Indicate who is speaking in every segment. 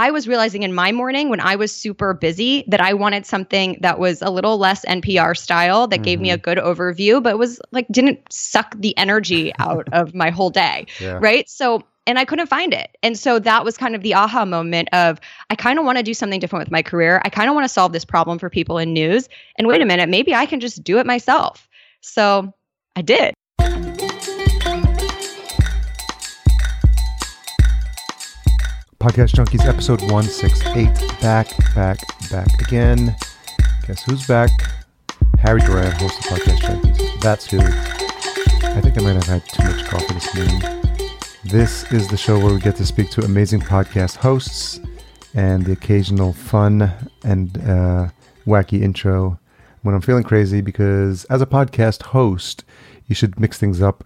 Speaker 1: I was realizing in my morning when I was super busy that I wanted something that was a little less NPR style that mm-hmm. gave me a mm-hmm. good overview, but was like didn't suck the energy out of my whole day. Yeah. Right. So, and I couldn't find it. And so that was kind of the aha moment of I kind of want to do something different with my career. I kind of want to solve this problem for people in news. And wait a minute, maybe I can just do it myself. So I did.
Speaker 2: Podcast Junkies, episode 168. Back, back, back again. Guess who's back? Harry Duran, host of Podcast Junkies. That's who. I think I might have had too much coffee this morning. This is the show where we get to speak to amazing podcast hosts and the occasional fun and uh, wacky intro when I'm feeling crazy because as a podcast host, you should mix things up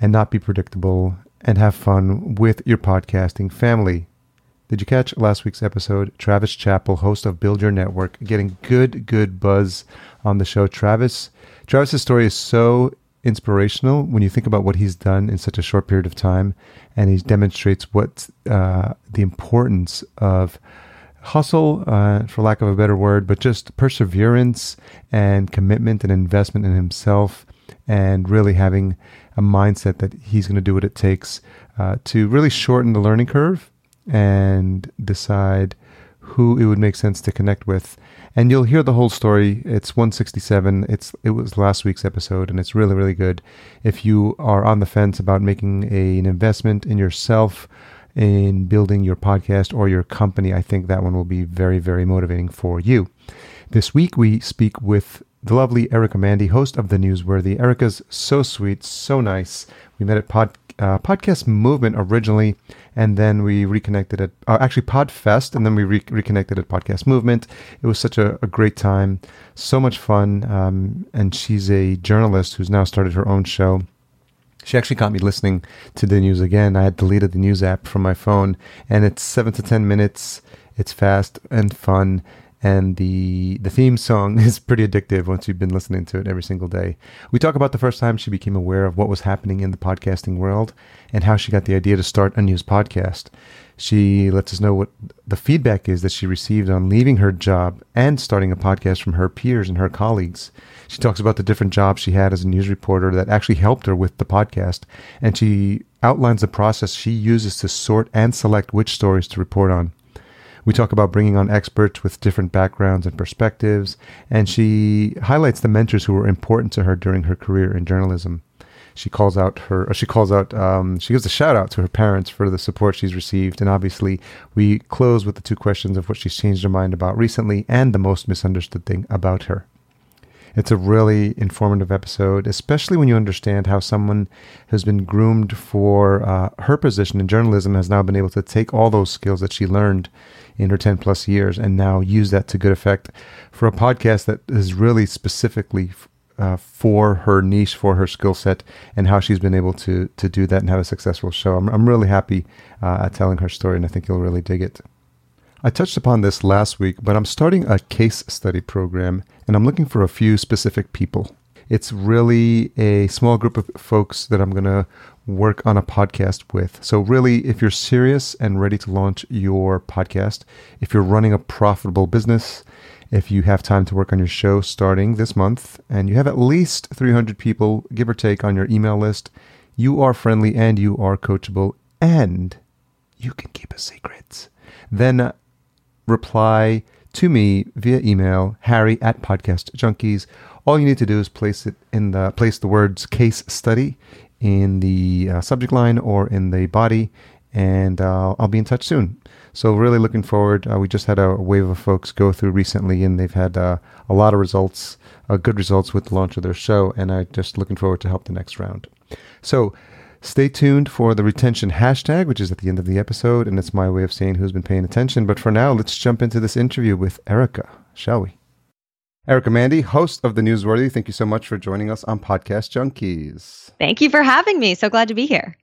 Speaker 2: and not be predictable and have fun with your podcasting family. Did you catch last week's episode? Travis Chappell, host of Build Your Network, getting good, good buzz on the show. Travis, Travis's story is so inspirational when you think about what he's done in such a short period of time, and he demonstrates what uh, the importance of hustle, uh, for lack of a better word, but just perseverance and commitment and investment in himself, and really having a mindset that he's going to do what it takes uh, to really shorten the learning curve and decide who it would make sense to connect with. And you'll hear the whole story. It's 167. It's it was last week's episode, and it's really really good. If you are on the fence about making a, an investment in yourself, in building your podcast or your company, I think that one will be very very motivating for you. This week we speak with the lovely Erica Mandy, host of the Newsworthy. Erica's so sweet, so nice. We met at Pod, uh, Podcast Movement originally, and then we reconnected at uh, actually Podfest, and then we re- reconnected at Podcast Movement. It was such a, a great time, so much fun. Um, and she's a journalist who's now started her own show. She actually caught me listening to the news again. I had deleted the news app from my phone, and it's seven to ten minutes. It's fast and fun and the the theme song is pretty addictive once you've been listening to it every single day. We talk about the first time she became aware of what was happening in the podcasting world and how she got the idea to start a news podcast. She lets us know what the feedback is that she received on leaving her job and starting a podcast from her peers and her colleagues. She talks about the different jobs she had as a news reporter that actually helped her with the podcast, and she outlines the process she uses to sort and select which stories to report on. We talk about bringing on experts with different backgrounds and perspectives, and she highlights the mentors who were important to her during her career in journalism. She calls out her, she calls out, um, she gives a shout out to her parents for the support she's received. And obviously, we close with the two questions of what she's changed her mind about recently and the most misunderstood thing about her. It's a really informative episode, especially when you understand how someone who's been groomed for uh, her position in journalism has now been able to take all those skills that she learned in her 10 plus years and now use that to good effect for a podcast that is really specifically uh, for her niche, for her skill set, and how she's been able to to do that and have a successful show. I'm, I'm really happy uh, at telling her story, and I think you'll really dig it. I touched upon this last week, but I'm starting a case study program and I'm looking for a few specific people. It's really a small group of folks that I'm going to work on a podcast with. So, really, if you're serious and ready to launch your podcast, if you're running a profitable business, if you have time to work on your show starting this month, and you have at least 300 people, give or take, on your email list, you are friendly and you are coachable and you can keep a secret. Then reply to me via email, harry at podcast junkies. All you need to do is place it in the place the words case study in the uh, subject line or in the body, and uh, I'll be in touch soon. So really looking forward. Uh, we just had a wave of folks go through recently, and they've had uh, a lot of results, uh, good results with the launch of their show, and I'm just looking forward to help the next round. So Stay tuned for the retention hashtag, which is at the end of the episode, and it's my way of saying who's been paying attention. But for now, let's jump into this interview with Erica, shall we? Erica Mandy, host of The Newsworthy, thank you so much for joining us on Podcast Junkies.
Speaker 1: Thank you for having me. So glad to be here.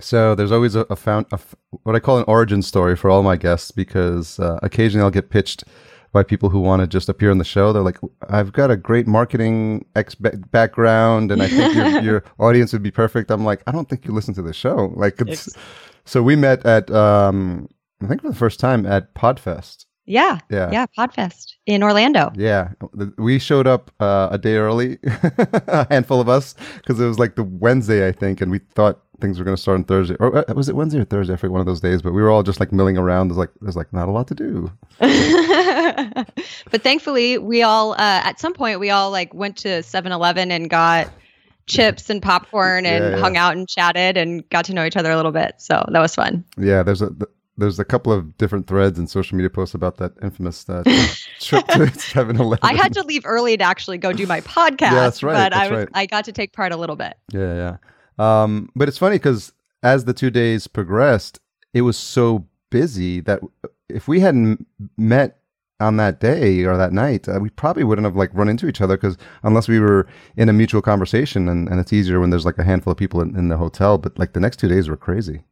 Speaker 2: So there's always a, a found a, what I call an origin story for all my guests because uh, occasionally I'll get pitched by people who want to just appear on the show. They're like, I've got a great marketing ex- background, and I think your, your, audience would be perfect. I'm like, I don't think you listen to the show. Like, it's, so we met at um, I think for the first time at Podfest.
Speaker 1: Yeah.
Speaker 2: Yeah.
Speaker 1: Yeah. Podfest in Orlando.
Speaker 2: Yeah, we showed up uh, a day early, a handful of us, because it was like the Wednesday, I think, and we thought things were going to start on Thursday, or uh, was it Wednesday or Thursday? I forget one of those days, but we were all just like milling around. There's like there's like not a lot to do.
Speaker 1: but thankfully, we all, uh, at some point, we all like went to 7 Eleven and got chips and popcorn and
Speaker 2: Yeah, yeah.
Speaker 1: hung out and chatted and got to know each other a little bit. So that was fun.
Speaker 2: Yeah, there's a th- there's a couple of different threads and social media posts about that infamous uh, trip to 7-Eleven.
Speaker 1: I had to leave early to actually go do my podcast.
Speaker 2: yeah, that's right,
Speaker 1: But I was
Speaker 2: right.
Speaker 1: I got to take part a little bit.
Speaker 2: Yeah, yeah. Um, but it's funny because as the two days progressed, it was so busy that if we hadn't met on that day or that night, uh, we probably wouldn't have like run into each other because unless we were in a mutual conversation, and, and it's easier when there's like a handful of people in, in the hotel. But like the next two days were crazy.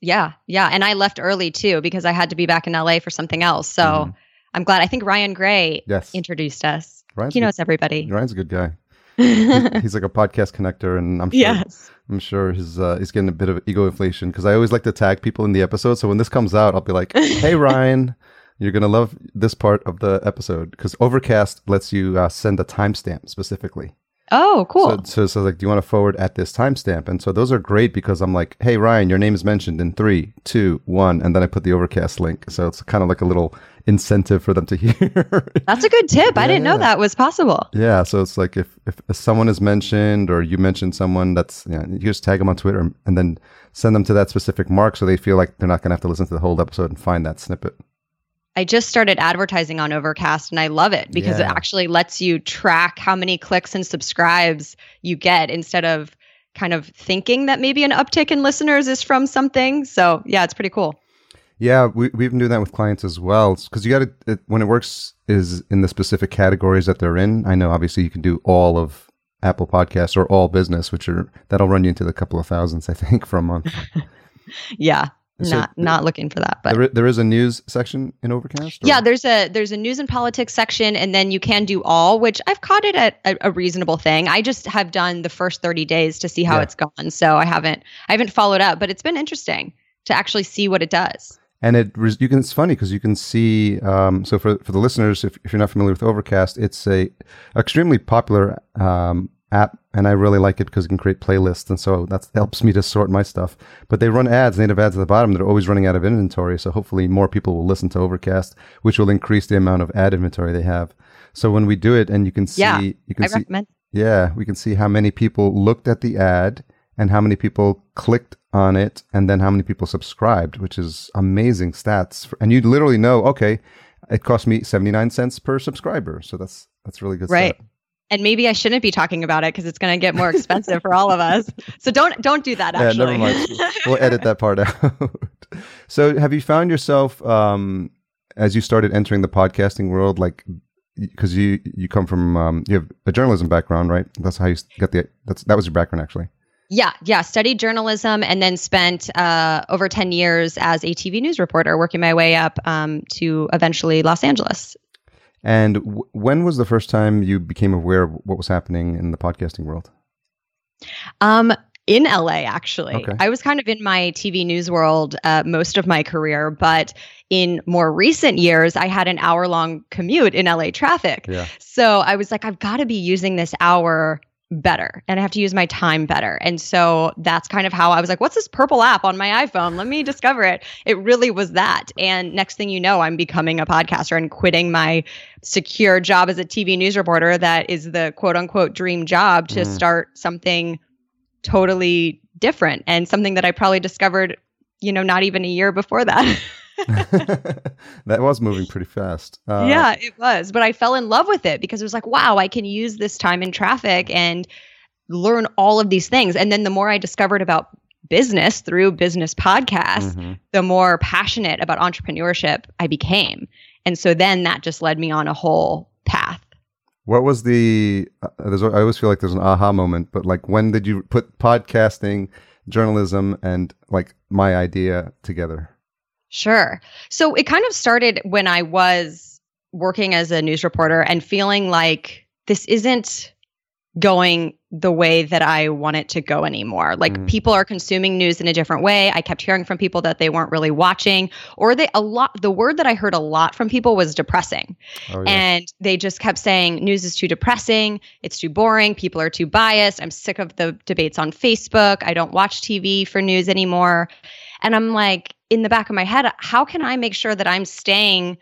Speaker 1: Yeah, yeah. And I left early too because I had to be back in LA for something else. So
Speaker 2: Mhm.
Speaker 1: I'm glad. I think Ryan Gray
Speaker 2: Yes,
Speaker 1: introduced us.
Speaker 2: Ryan's,
Speaker 1: he knows everybody.
Speaker 2: Ryan's a good guy. He- he's like a podcast connector, and I'm sure
Speaker 1: yes.
Speaker 2: I'm sure he's uh, he's getting a bit of ego inflation because I always like to tag people in the episode. So when this comes out, I'll be like, "Hey Ryan, you're gonna love this part of the episode because Overcast lets you uh, send a timestamp specifically.
Speaker 1: Oh, cool.
Speaker 2: So, so, so like, do you want to forward at this timestamp? And so those are great because I'm like, "Hey Ryan, your name is mentioned in three, two, one," and then I put the Overcast link. So it's kind of like a little incentive for them to hear.
Speaker 1: That's a good tip. I didn't know that was possible.
Speaker 2: Yeah, so it's like if, if someone is mentioned or you mention someone that's you, know, you just tag them on Twitter and then send them to that specific mark so they feel like they're not going to have to listen to the whole episode and find that snippet.
Speaker 1: I just started advertising on Overcast and I love it because it actually lets you track how many clicks and subscribes you get instead of kind of thinking that maybe an uptick in listeners is from something. So, yeah, it's pretty cool.
Speaker 2: Yeah, we, we've been doing that with clients as well because you got to it, when it works is in the specific categories that they're in. I know obviously you can do all of Apple Podcasts or all business, which are that'll run you into the couple of thousands, I think, for a month.
Speaker 1: Yeah.
Speaker 2: So-
Speaker 1: not not looking for that, but
Speaker 2: there, there is a news section in Overcast. or-
Speaker 1: Yeah, there's a there's a news and politics section, and then you can do all, which I've caught it at a, a reasonable thing. I just have done the first 30 days to see how
Speaker 2: Yeah.
Speaker 1: it's gone, so I haven't I haven't followed up, but it's been interesting to actually see what it does.
Speaker 2: and it you can it's funny because you can see um, so for for the listeners if, if you're not familiar with overcast it's a extremely popular um, app and i really like it because it can create playlists and so that helps me to sort my stuff but they run ads native ads at the bottom they're always running out of inventory so hopefully more people will listen to overcast which will increase the amount of ad inventory they have so when we do it and you can see
Speaker 1: Yeah,
Speaker 2: you can
Speaker 1: I
Speaker 2: see
Speaker 1: recommend.
Speaker 2: yeah, we can see how many people looked at the ad and how many people clicked on it and then how many people subscribed, which is amazing stats. For, and you literally know, okay, it cost me 79 cents per subscriber. So that's that's really good
Speaker 1: Right.
Speaker 2: stat.
Speaker 1: And maybe I shouldn't be talking about it because it's going to get more expensive for all of us. So don't don't do that.
Speaker 2: Yeah, never mind. We'll edit that part out. so have you found yourself um as you started entering the podcasting world like because you you come from um, you have a journalism background, right? That's how you got the that's that was your background actually.
Speaker 1: Yeah, yeah. Studied journalism and then spent uh, over 10 years as a TV news reporter, working my way up um, to eventually Los Angeles.
Speaker 2: And w- when was the first time you became aware of what was happening in the podcasting world?
Speaker 1: Um, in LA, actually.
Speaker 2: Okay.
Speaker 1: I was kind of in my TV news world uh, most of my career, but in more recent years, I had an hour long commute in LA traffic.
Speaker 2: Yeah.
Speaker 1: So I was like, I've got to be using this hour better and I have to use my time better. And so that's kind of how I was like, what's this purple app on my iPhone? Let me discover it. It really was that. And next thing you know, I'm becoming a podcaster and quitting my secure job as a TV news reporter that is the quote unquote dream job to
Speaker 2: Mm.
Speaker 1: start something totally different and something that I probably discovered, you know, not even a year before that.
Speaker 2: that was moving pretty fast. Uh,
Speaker 1: yeah, it was. But I fell in love with it because it was like, wow, I can use this time in traffic and learn all of these things. And then the more I discovered about business through business podcasts,
Speaker 2: mhm.
Speaker 1: the more passionate about entrepreneurship I became. And so then that just led me on a whole path.
Speaker 2: What was the? Uh, there's, I always feel like there's an aha moment, but like when did you put podcasting, journalism, and like my idea together?
Speaker 1: Sure. So it kind of started when I was working as a news reporter and feeling like this isn't going the way that I want it to go anymore. Like
Speaker 2: Mm.
Speaker 1: people are consuming news in a different way. I kept hearing from people that they weren't really watching or they a lot the word that I heard a lot from people was depressing.
Speaker 2: Oh, yeah.
Speaker 1: And they just kept saying news is too depressing, it's too boring, people are too biased. I'm sick of the debates on Facebook. I don't watch TV for news anymore. And I'm like in the back of my head, how can I make sure that I'm staying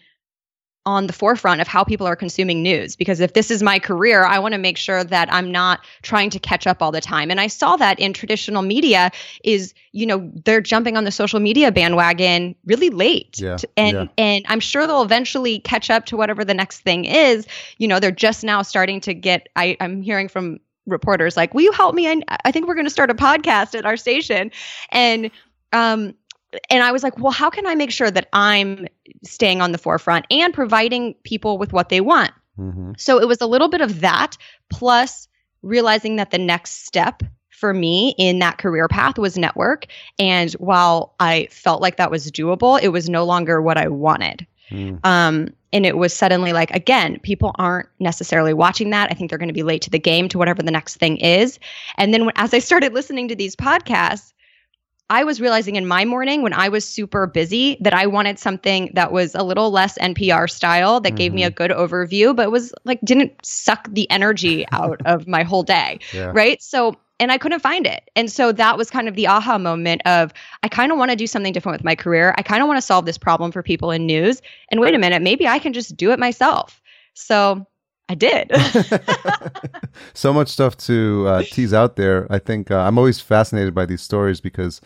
Speaker 1: on the forefront of how people are consuming news? Because if this is my career i want to make sure that i'm not trying to catch up all the time. And i saw that in traditional media is you know they're jumping on the social media bandwagon really late.
Speaker 2: Yeah,
Speaker 1: and
Speaker 2: yeah.
Speaker 1: and i'm sure they'll eventually catch up to whatever the next thing is. You know they're just now starting to get i i'm hearing from reporters like will you help me? I, I think we're going to start a podcast at our station. And um and I was like, well, how can I make sure that I'm staying on the forefront and providing people with what they want?
Speaker 2: hmm
Speaker 1: So it was a little bit of that, plus realizing that the next step for me in that career path was network. And while I felt like that was doable, it was no longer what I wanted.
Speaker 2: Mm.
Speaker 1: Um, and it was suddenly like, again, people aren't necessarily watching that. I think they're going to be late to the game to whatever the next thing is. And then when, as I started listening to these podcasts, I was realizing in my morning when I was super busy that I wanted something that was a little less NPR style that gave me a mm-hmm. good overview, but was like didn't suck the energy out of my whole day.
Speaker 2: Yeah.
Speaker 1: Right. So, and I couldn't find it. And so that was kind of the aha moment of I kind of want to do something different with my career. I kind of want to solve this problem for people in news. And wait a minute, maybe I can just do it myself. So I did.
Speaker 2: so much stuff to uh, tease out there. I think uh, I'm always fascinated by these stories because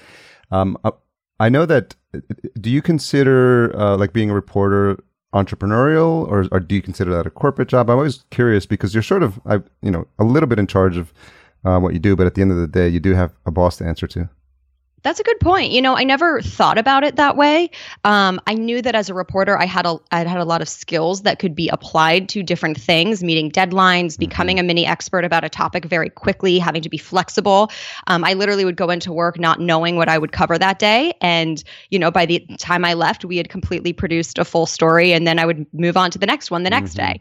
Speaker 2: um, uh, I know that. Do you consider uh, like being a reporter entrepreneurial, or, or do you consider that a corporate job? I'm always curious because you're sort of, I, you know, a little bit in charge of uh, what you do, but at the end of the day, you do have a boss to answer to.
Speaker 1: That's a good point. You know, I never thought about it that way. Um, I knew that as a reporter, I had a I had a lot of skills that could be applied to different things, meeting deadlines, becoming a mini expert about a topic very quickly, having to be flexible. Um, I literally would go into work not knowing what I would cover that day, and you know, by the time I left, we had completely produced a full story, and then I would move on to the next one the next
Speaker 2: Mhm.
Speaker 1: day.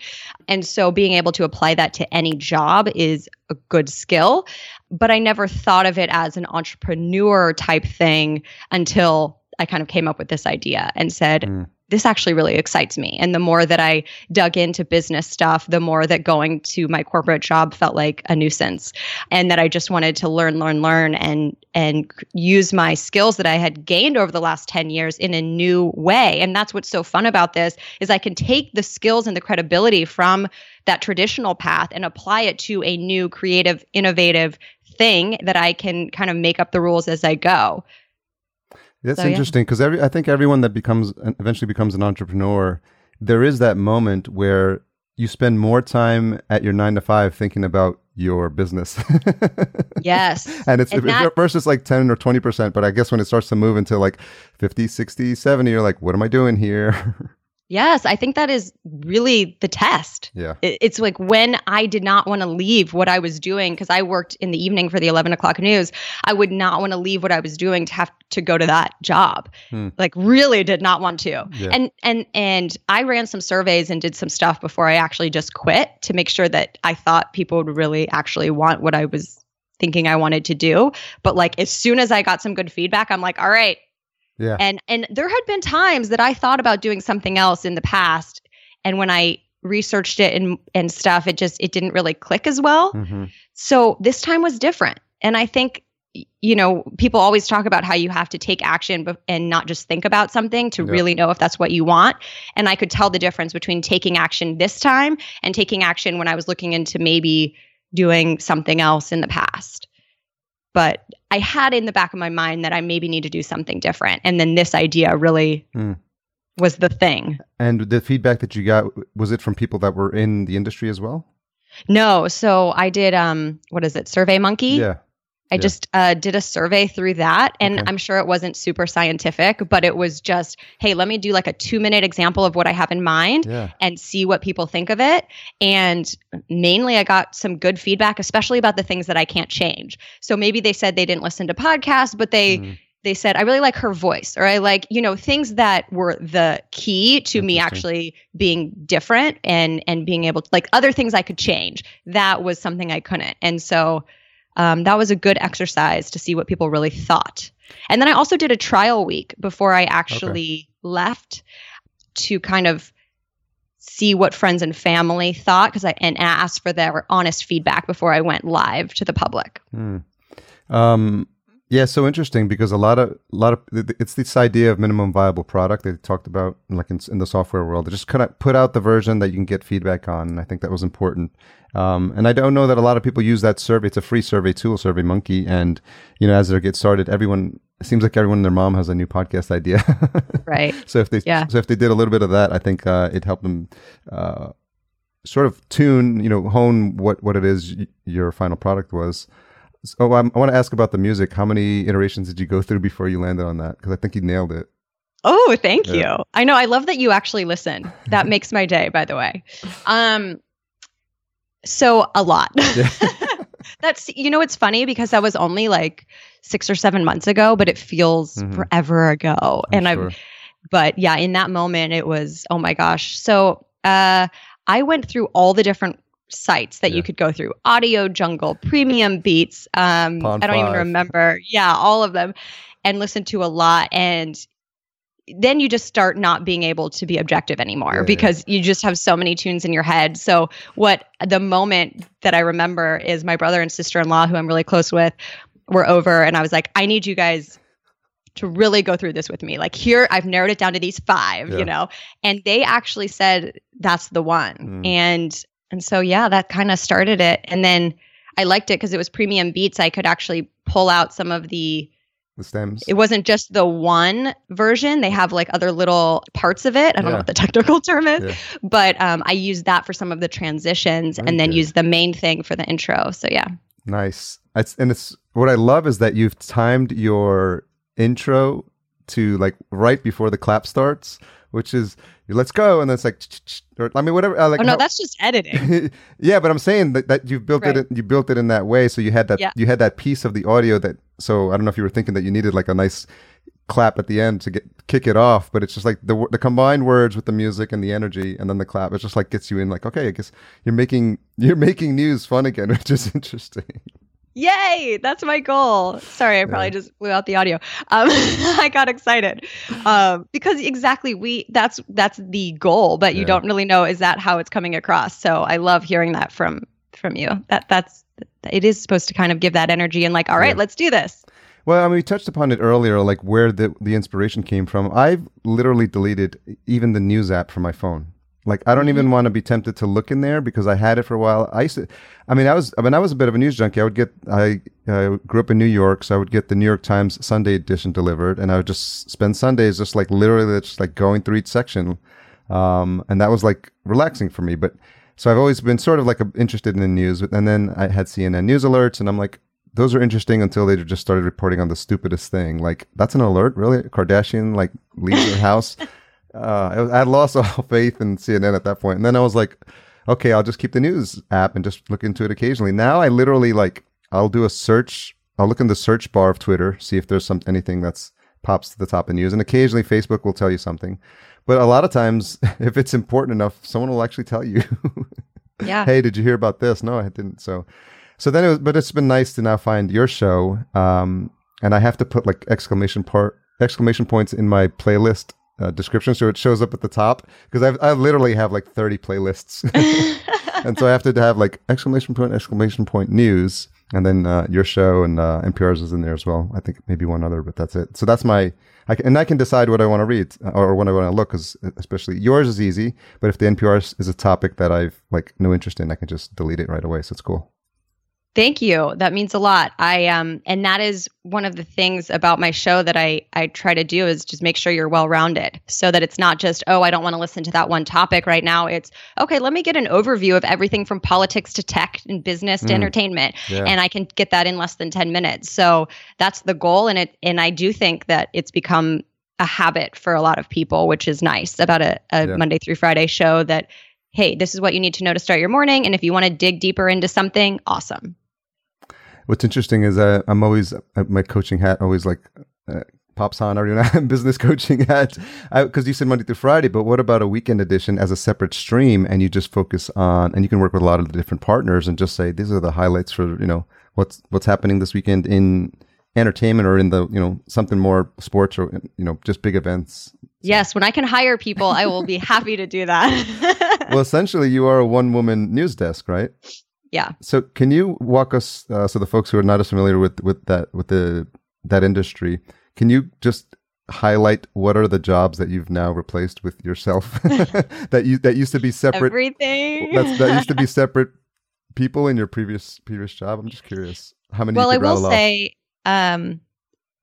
Speaker 1: And so, being able to apply that to any job is a good skill but I never thought of it as an entrepreneur type thing until I kind of came up with this idea and said,
Speaker 2: Mm.
Speaker 1: this actually really excites me. And the more that I dug into business stuff, the more that going to my corporate job felt like a nuisance and that I just wanted to learn, learn, learn and and use my skills that I had gained over the last 10 years in a new way. And that's what's so fun about this is I can take the skills and the credibility from that traditional path and apply it to a new creative, innovative thing that I can kind of make up the rules as I go.
Speaker 2: That's
Speaker 1: So,
Speaker 2: interesting because every I think everyone that becomes eventually becomes an entrepreneur, there is that moment where you spend more time at your nine to five thinking about your business.
Speaker 1: Yes.
Speaker 2: and it's
Speaker 1: And that-
Speaker 2: it's like 10 or 20%, but I guess when it starts to move into like 50, 60, 70, you're like, what am I doing here?
Speaker 1: Yes, I think that is really the test.
Speaker 2: yeah.
Speaker 1: It's like when I did not want to leave what I was doing because I worked in the evening for the 11 o'clock news. I would not want to leave what I was doing to have to go to that job.
Speaker 2: Hmm.
Speaker 1: Like really did not want to.
Speaker 2: Yeah.
Speaker 1: And and and I ran some surveys and did some stuff before I actually just quit to make sure that I thought people would really actually want what I was thinking I wanted to do. But like as soon as I got some good feedback, I'm like, all right,
Speaker 2: Yeah.
Speaker 1: and and there had been times that I thought about doing something else in the past, and when I researched it and and stuff, it just it didn't really click as well.
Speaker 2: hmm
Speaker 1: So this time was different, and I think you know people always talk about how you have to take action and not just think about something to
Speaker 2: Yeah.
Speaker 1: really know if that's what you want. And I could tell the difference between taking action this time and taking action when I was looking into maybe doing something else in the past. But I had in the back of my mind that I maybe need to do something different. And then this idea really
Speaker 2: Mm.
Speaker 1: was the thing.
Speaker 2: And the feedback that you got, was it from people that were in the industry as well?
Speaker 1: No, so I did um what is it? Survey Monkey.
Speaker 2: Yeah.
Speaker 1: I
Speaker 2: yeah.
Speaker 1: just uh, did a survey through that, and
Speaker 2: Okay.
Speaker 1: I'm sure it wasn't super scientific, but it was just, hey, let me do like a two minute example of what I have in mind
Speaker 2: Yeah.
Speaker 1: and see what people think of it. And mainly, I got some good feedback, especially about the things that I can't change. So maybe they said they didn't listen to podcasts, but they
Speaker 2: Mm.
Speaker 1: they said I really like her voice or I like, you know, things that were the key to me actually being different and and being able to like other things I could change. That was something I couldn't. And so um, that was a good exercise to see what people really thought. And then I also did a trial week before I actually okay. left to kind of see what friends and family thought because I and ask for their honest feedback before I went live to the public.
Speaker 2: Mm. Um, yeah, so interesting because a lot of a lot of it's this idea of minimum viable product they talked about like in, in the software world. They just kind of put out the version that you can get feedback on, and I think that was important. Um, and I don't know that a lot of people use that survey. It's a free survey tool, SurveyMonkey, and you know as they get started, everyone it seems like everyone and their mom has a new podcast idea.
Speaker 1: right.
Speaker 2: So if they yeah. so if they did a little bit of that, I think uh, it helped them. Uh, sort of tune, you know, hone what, what it is y- your final product was. Oh, I'm, i want to ask about the music. How many iterations did you go through before you landed on that? Because I think you nailed it.
Speaker 1: Oh, thank yeah. you. I know. I love that you actually listen. That makes my day. By the way, um, so a lot. That's you know it's funny because that was only like six or seven months ago, but it feels mm-hmm. forever ago. I'm and sure. I've, but yeah, in that moment, it was oh my gosh. So uh, I went through all the different sites that yeah. you could go through audio jungle premium beats um i don't five. even remember yeah all of them and listen to a lot and then you just start not being able to be objective anymore yeah, because yeah. you just have so many tunes in your head. So what the moment that I remember is my brother and sister-in-law who I'm really close with were over and I was like I need you guys to really go through this with me. Like here I've narrowed it down to these 5, yeah. you know. And they actually said that's the one. Mm. And and so, yeah, that kind of started it. And then I liked it because it was premium beats. I could actually pull out some of the
Speaker 2: the stems.
Speaker 1: It wasn't just the one version. They have like other little parts of it. I don't yeah. know what the technical term is, yeah. but um, I used that for some of the transitions Very and then use the main thing for the intro. So yeah.
Speaker 2: Nice. It's, and it's what I love is that you've timed your intro to like right before the clap starts, which is let's go, and then it's like, or, I mean, whatever. Uh, like
Speaker 1: oh no, how, that's just editing.
Speaker 2: yeah, but I'm saying that, that you built right. it, you built it in that way, so you had that, yeah. you had that piece of the audio that. So I don't know if you were thinking that you needed like a nice clap at the end to get kick it off, but it's just like the the combined words with the music and the energy, and then the clap. It just like gets you in, like, okay, I guess you're making you're making news fun again, which is interesting.
Speaker 1: Yay! That's my goal. Sorry, I probably yeah. just blew out the audio. Um, I got excited um, because exactly we that's that's the goal, but you yeah. don't really know is that how it's coming across. So I love hearing that from from you. That that's it is supposed to kind of give that energy and like, all right, yeah. let's do this.
Speaker 2: Well, I mean, we touched upon it earlier, like where the the inspiration came from. I've literally deleted even the news app from my phone. Like I don't mm-hmm. even want to be tempted to look in there because I had it for a while. I used to, I mean, I was, I mean, I was a bit of a news junkie. I would get, I, I grew up in New York, so I would get the New York Times Sunday edition delivered, and I would just spend Sundays just like literally just like going through each section, um, and that was like relaxing for me. But so I've always been sort of like a, interested in the news, and then I had CNN news alerts, and I'm like, those are interesting until they just started reporting on the stupidest thing. Like that's an alert, really? Kardashian like leaves her house. Uh, I had lost all faith in CNN at that point. And then I was like, okay, I'll just keep the news app and just look into it occasionally. Now I literally like, I'll do a search. I'll look in the search bar of Twitter, see if there's some anything that's pops to the top of news. And occasionally Facebook will tell you something. But a lot of times, if it's important enough, someone will actually tell you.
Speaker 1: yeah.
Speaker 2: Hey, did you hear about this? No, I didn't. So, so then it was, but it's been nice to now find your show. Um, and I have to put like exclamation part exclamation points in my playlist uh, description so it shows up at the top because I literally have like 30 playlists. And so I have to have like exclamation point exclamation point news and then uh, your show and uh, NPR's is in there as well. I think maybe one other but that's it. So that's my I can, and I can decide what I want to read uh, or what I want to look because especially yours is easy but if the NPR is a topic that I've like no interest in I can just delete it right away so it's cool
Speaker 1: Thank you. That means a lot. I um and that is one of the things about my show that I I try to do is just make sure you're well-rounded so that it's not just oh I don't want to listen to that one topic right now. It's okay, let me get an overview of everything from politics to tech and business to mm. entertainment yeah. and I can get that in less than 10 minutes. So that's the goal and it and I do think that it's become a habit for a lot of people, which is nice about a, a yeah. Monday through Friday show that hey, this is what you need to know to start your morning. And if you want to dig deeper into something, awesome.
Speaker 2: What's interesting is uh, I'm always uh, my coaching hat always like uh, pops on our business coaching at because you said Monday through Friday, but what about a weekend edition as a separate stream and you just focus on and you can work with a lot of the different partners and just say these are the highlights for you know what's what's happening this weekend in entertainment or in the you know something more sports or you know just big events.
Speaker 1: Yes, when I can hire people, I will be happy to do that.
Speaker 2: well, essentially, you are a one woman news desk, right?
Speaker 1: Yeah.
Speaker 2: So, can you walk us, uh, so the folks who are not as familiar with with that with the that industry, can you just highlight what are the jobs that you've now replaced with yourself that you that used to be separate?
Speaker 1: Everything.
Speaker 2: That used to be separate people in your previous previous job? I'm just curious how many
Speaker 1: well i will say um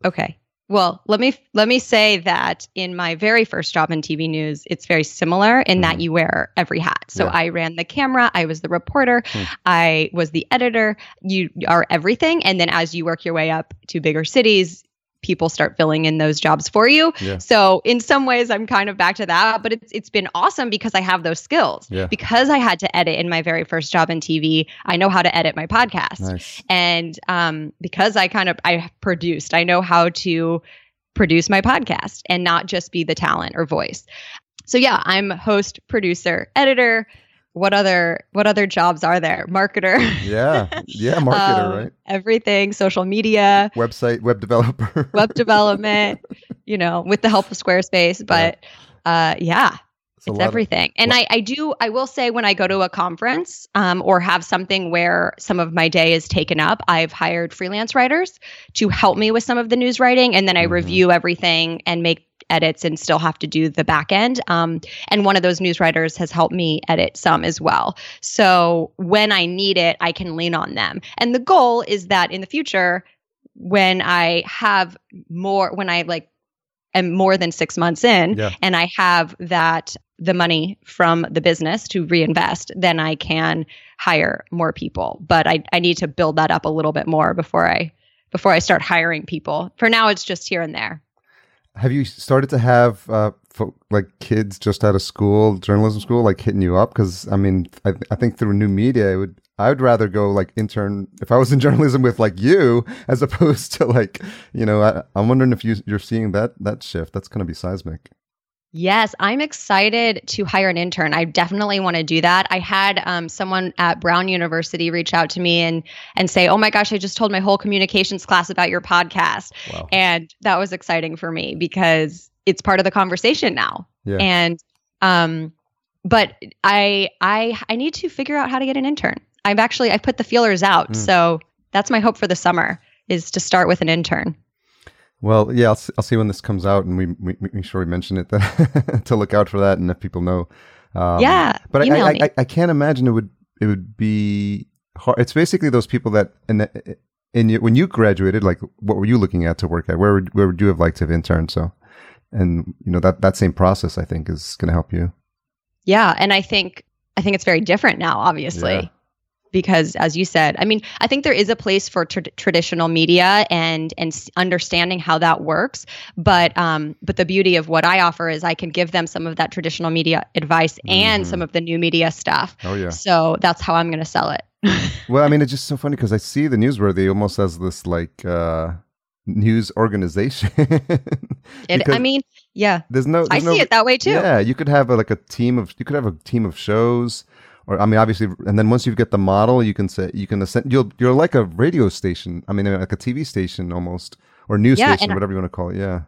Speaker 1: okay well let me let me say that in my very first job in tv news it's very similar in mm. that you wear every hat so yeah. i ran the camera i was the reporter mm. i was the editor you are everything and then as you work your way up to bigger cities people start filling in those jobs for you. Yeah. So in some ways I'm kind of back to that, but it's it's been awesome because I have those skills. Yeah. Because I had to edit in my very first job in TV, I know how to edit my podcast. Nice. And um, because I kind of I produced, I know how to produce my podcast and not just be the talent or voice. So yeah, I'm host, producer, editor, what other what other jobs are there? Marketer.
Speaker 2: Yeah. Yeah marketer um, right.
Speaker 1: everything social media.
Speaker 2: Website web developer.
Speaker 1: Web development you know with the help of squarespace but yeah. uh yeah it's, it's everything. Of, and I, I do i will say when i go to a conference um, or have something where some of my day is taken up i've hired freelance writers to help me with some of the news writing and then i mm-hmm. review everything and make edits and still have to do the back end. Um, and one of those news writers has helped me edit some as well. So when I need it, I can lean on them. And the goal is that in the future, when I have more, when I like am more than six months in yeah. and I have that the money from the business to reinvest, then I can hire more people. But I, I need to build that up a little bit more before I before I start hiring people. For now, it's just here and there
Speaker 2: have you started to have uh, like kids just out of school, journalism school, like hitting you up? Because I mean, I, I think through new media, it would I would rather go like intern if I was in journalism with like you as opposed to like you know I, am wondering if you you're seeing that that shift. That's going to be seismic.
Speaker 1: Yes, I'm excited to hire an intern. I definitely want to do that. I had um, someone at Brown University reach out to me and and say, "Oh my gosh, I just told my whole communications class about your podcast," wow. and that was exciting for me because it's part of the conversation now. Yeah. And um, but I I I need to figure out how to get an intern. I've actually I put the feelers out, mm. so that's my hope for the summer is to start with an intern.
Speaker 2: Well, yeah, I'll, see, I'll see when this comes out, and we, we make sure we mention it that, to look out for that, and if people know.
Speaker 1: Um, yeah,
Speaker 2: but I, I, I, I, can't imagine it would it would be hard. It's basically those people that in in when you graduated, like what were you looking at to work at? Where would where would you have liked to have interned? So, and you know that that same process, I think, is going to help you.
Speaker 1: Yeah, and I think I think it's very different now. Obviously, yeah because as you said i mean i think there is a place for tra- traditional media and and understanding how that works but um but the beauty of what i offer is i can give them some of that traditional media advice mm-hmm. and some of the new media stuff.
Speaker 2: Oh yeah.
Speaker 1: So that's how i'm going to sell it.
Speaker 2: Well i mean it's just so funny because i see the newsworthy almost as this like uh news organization.
Speaker 1: It, i mean yeah.
Speaker 2: there's no there's
Speaker 1: i see
Speaker 2: no,
Speaker 1: it that way too.
Speaker 2: Yeah you could have a, like a team of you could have a team of shows or I mean, obviously, and then once you get the model, you can say you can ascend. You'll you're like a radio station. I mean, like a TV station almost, or news yeah, station, whatever you want to call it. Yeah.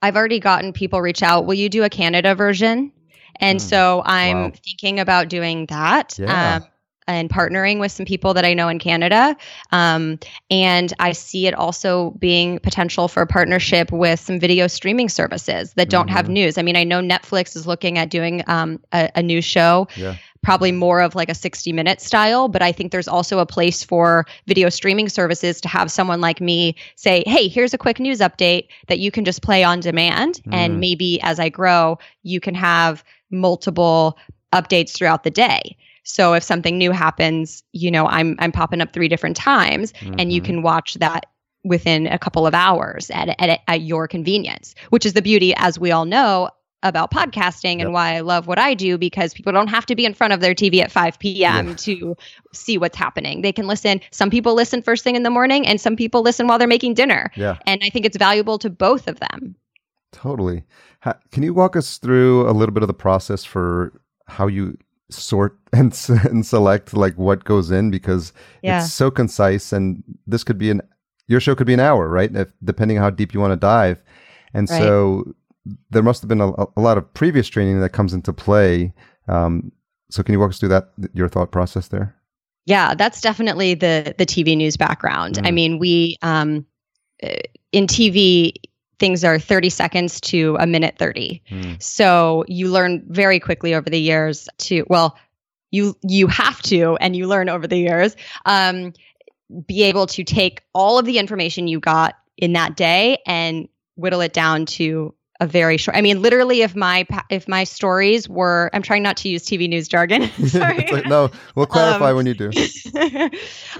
Speaker 1: I've already gotten people reach out. Will you do a Canada version? And mm, so I'm wow. thinking about doing that. Yeah. Um, and partnering with some people that I know in Canada. Um, and I see it also being potential for a partnership with some video streaming services that don't mm-hmm. have news. I mean, I know Netflix is looking at doing um, a, a news show. Yeah probably more of like a 60 minute style but i think there's also a place for video streaming services to have someone like me say hey here's a quick news update that you can just play on demand mm. and maybe as i grow you can have multiple updates throughout the day so if something new happens, you know, I'm I'm popping up three different times mm-hmm. and you mm-hmm. can watch that within a couple of hours at, at at your convenience, which is the beauty as we all know about podcasting and
Speaker 2: Yep.
Speaker 1: why I love what I do because people don't have to be in front of their TV at 5 p.m.
Speaker 2: Yeah.
Speaker 1: to see what's happening. They can listen. Some people listen first thing in the morning and some people listen while they're making dinner.
Speaker 2: Yeah,
Speaker 1: And I think it's valuable to both of them.
Speaker 2: totally. Ha- can you walk us through a little bit of the process for how you sort and, s- and select like what goes in because
Speaker 1: Yeah.
Speaker 2: it's so concise and this could be an your show could be an hour right if, depending on how deep you want to dive and
Speaker 1: Right.
Speaker 2: so there must have been a, a lot of previous training that comes into play um, so can you walk us through that your thought process there
Speaker 1: Yeah, that's definitely the the TV news background. I
Speaker 2: Mm.
Speaker 1: mean, we um, uh, in TV things are 30 seconds to a minute 30. So you learn very quickly over the years to well, you you have to and you learn over the years um, be able to take all of the information you got in that day and whittle it down to a very short. I mean, literally, if my if my stories were, I'm trying not to use TV news jargon. Sorry.
Speaker 2: Like, no we'll clarify
Speaker 1: Um,
Speaker 2: when you do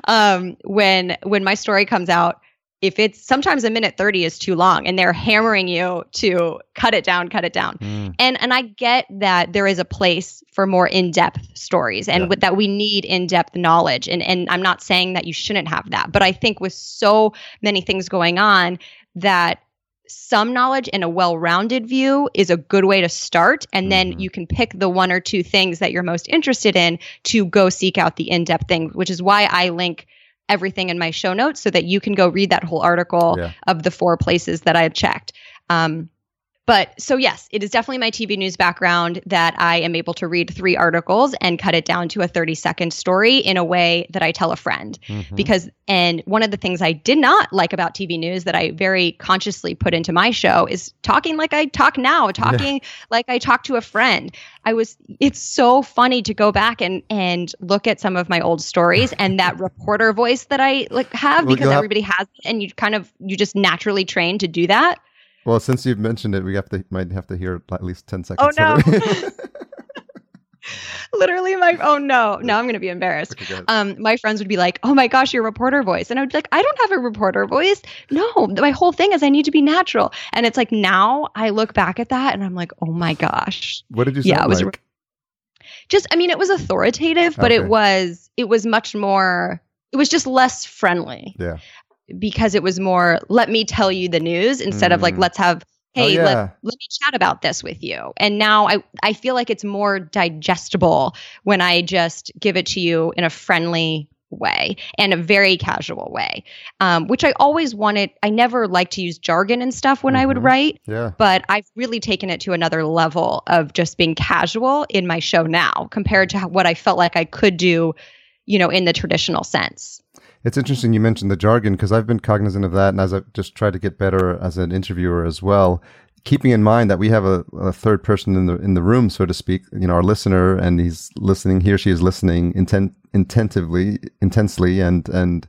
Speaker 1: um, when when my story comes out, if it's sometimes a minute thirty is too long, and they're hammering you to cut it down, cut it down.
Speaker 2: Mm,
Speaker 1: And and I get that there is a place for more in-depth stories and
Speaker 2: Yeah.
Speaker 1: with, that we need in-depth knowledge. And and I'm not saying that you shouldn't have that, but I think with so many things going on that some knowledge and a well-rounded view is a good way to start and then
Speaker 2: Mhm.
Speaker 1: you can pick the one or two things that you're most interested in to go seek out the in-depth thing, which is why I link everything in my show notes so that you can go read that whole article
Speaker 2: Yeah.
Speaker 1: of the four places that I checked. Um, but so, yes, it is definitely my TV news background that I am able to read three articles and cut it down to a 30 second story in a way that I tell a friend.
Speaker 2: mhm.
Speaker 1: Because, and one of the things I did not like about TV news that I very consciously put into my show is talking like I talk now, talking like I talk to a friend. I was, it's so funny to go back and, and look at some of my old stories and that reporter voice that I like have because
Speaker 2: have-
Speaker 1: everybody has it and you kind of, you just naturally train to do that.
Speaker 2: Well, since you've mentioned it, we have to might have to hear at least ten seconds. Oh no.
Speaker 1: literally my oh no no i'm gonna be embarrassed
Speaker 2: Okay,
Speaker 1: um my friends would be like oh my gosh your reporter voice and i would be like i don't have a reporter voice no my whole thing is i need to be natural and it's like now i look back at that and i'm like oh my gosh
Speaker 2: what did you
Speaker 1: say?
Speaker 2: yeah,
Speaker 1: it was
Speaker 2: like?
Speaker 1: just i mean it was authoritative but
Speaker 2: Okay.
Speaker 1: it was it was much more it was just less friendly
Speaker 2: yeah.
Speaker 1: Because it was more let me tell you the news instead of like
Speaker 2: Mm.
Speaker 1: let's have
Speaker 2: Oh,
Speaker 1: hey
Speaker 2: yeah.
Speaker 1: let, let me chat about this with you and now i i feel like it's more digestible when i just give it to you in a friendly way and a very casual way um, which i always wanted i never liked to use jargon and stuff when i would
Speaker 2: Mhm.
Speaker 1: write
Speaker 2: Yeah.
Speaker 1: but I've really taken it to another level of just being casual in my show now compared to what I felt like I could do, you know, in the traditional sense.
Speaker 2: It's interesting you mentioned the jargon because I've been cognizant of that, and as I've just tried to get better as an interviewer as well, keeping in mind that we have a, a third person in the in the room, so to speak. You know, our listener, and he's listening. He or she is listening intent intentively, intensely, and and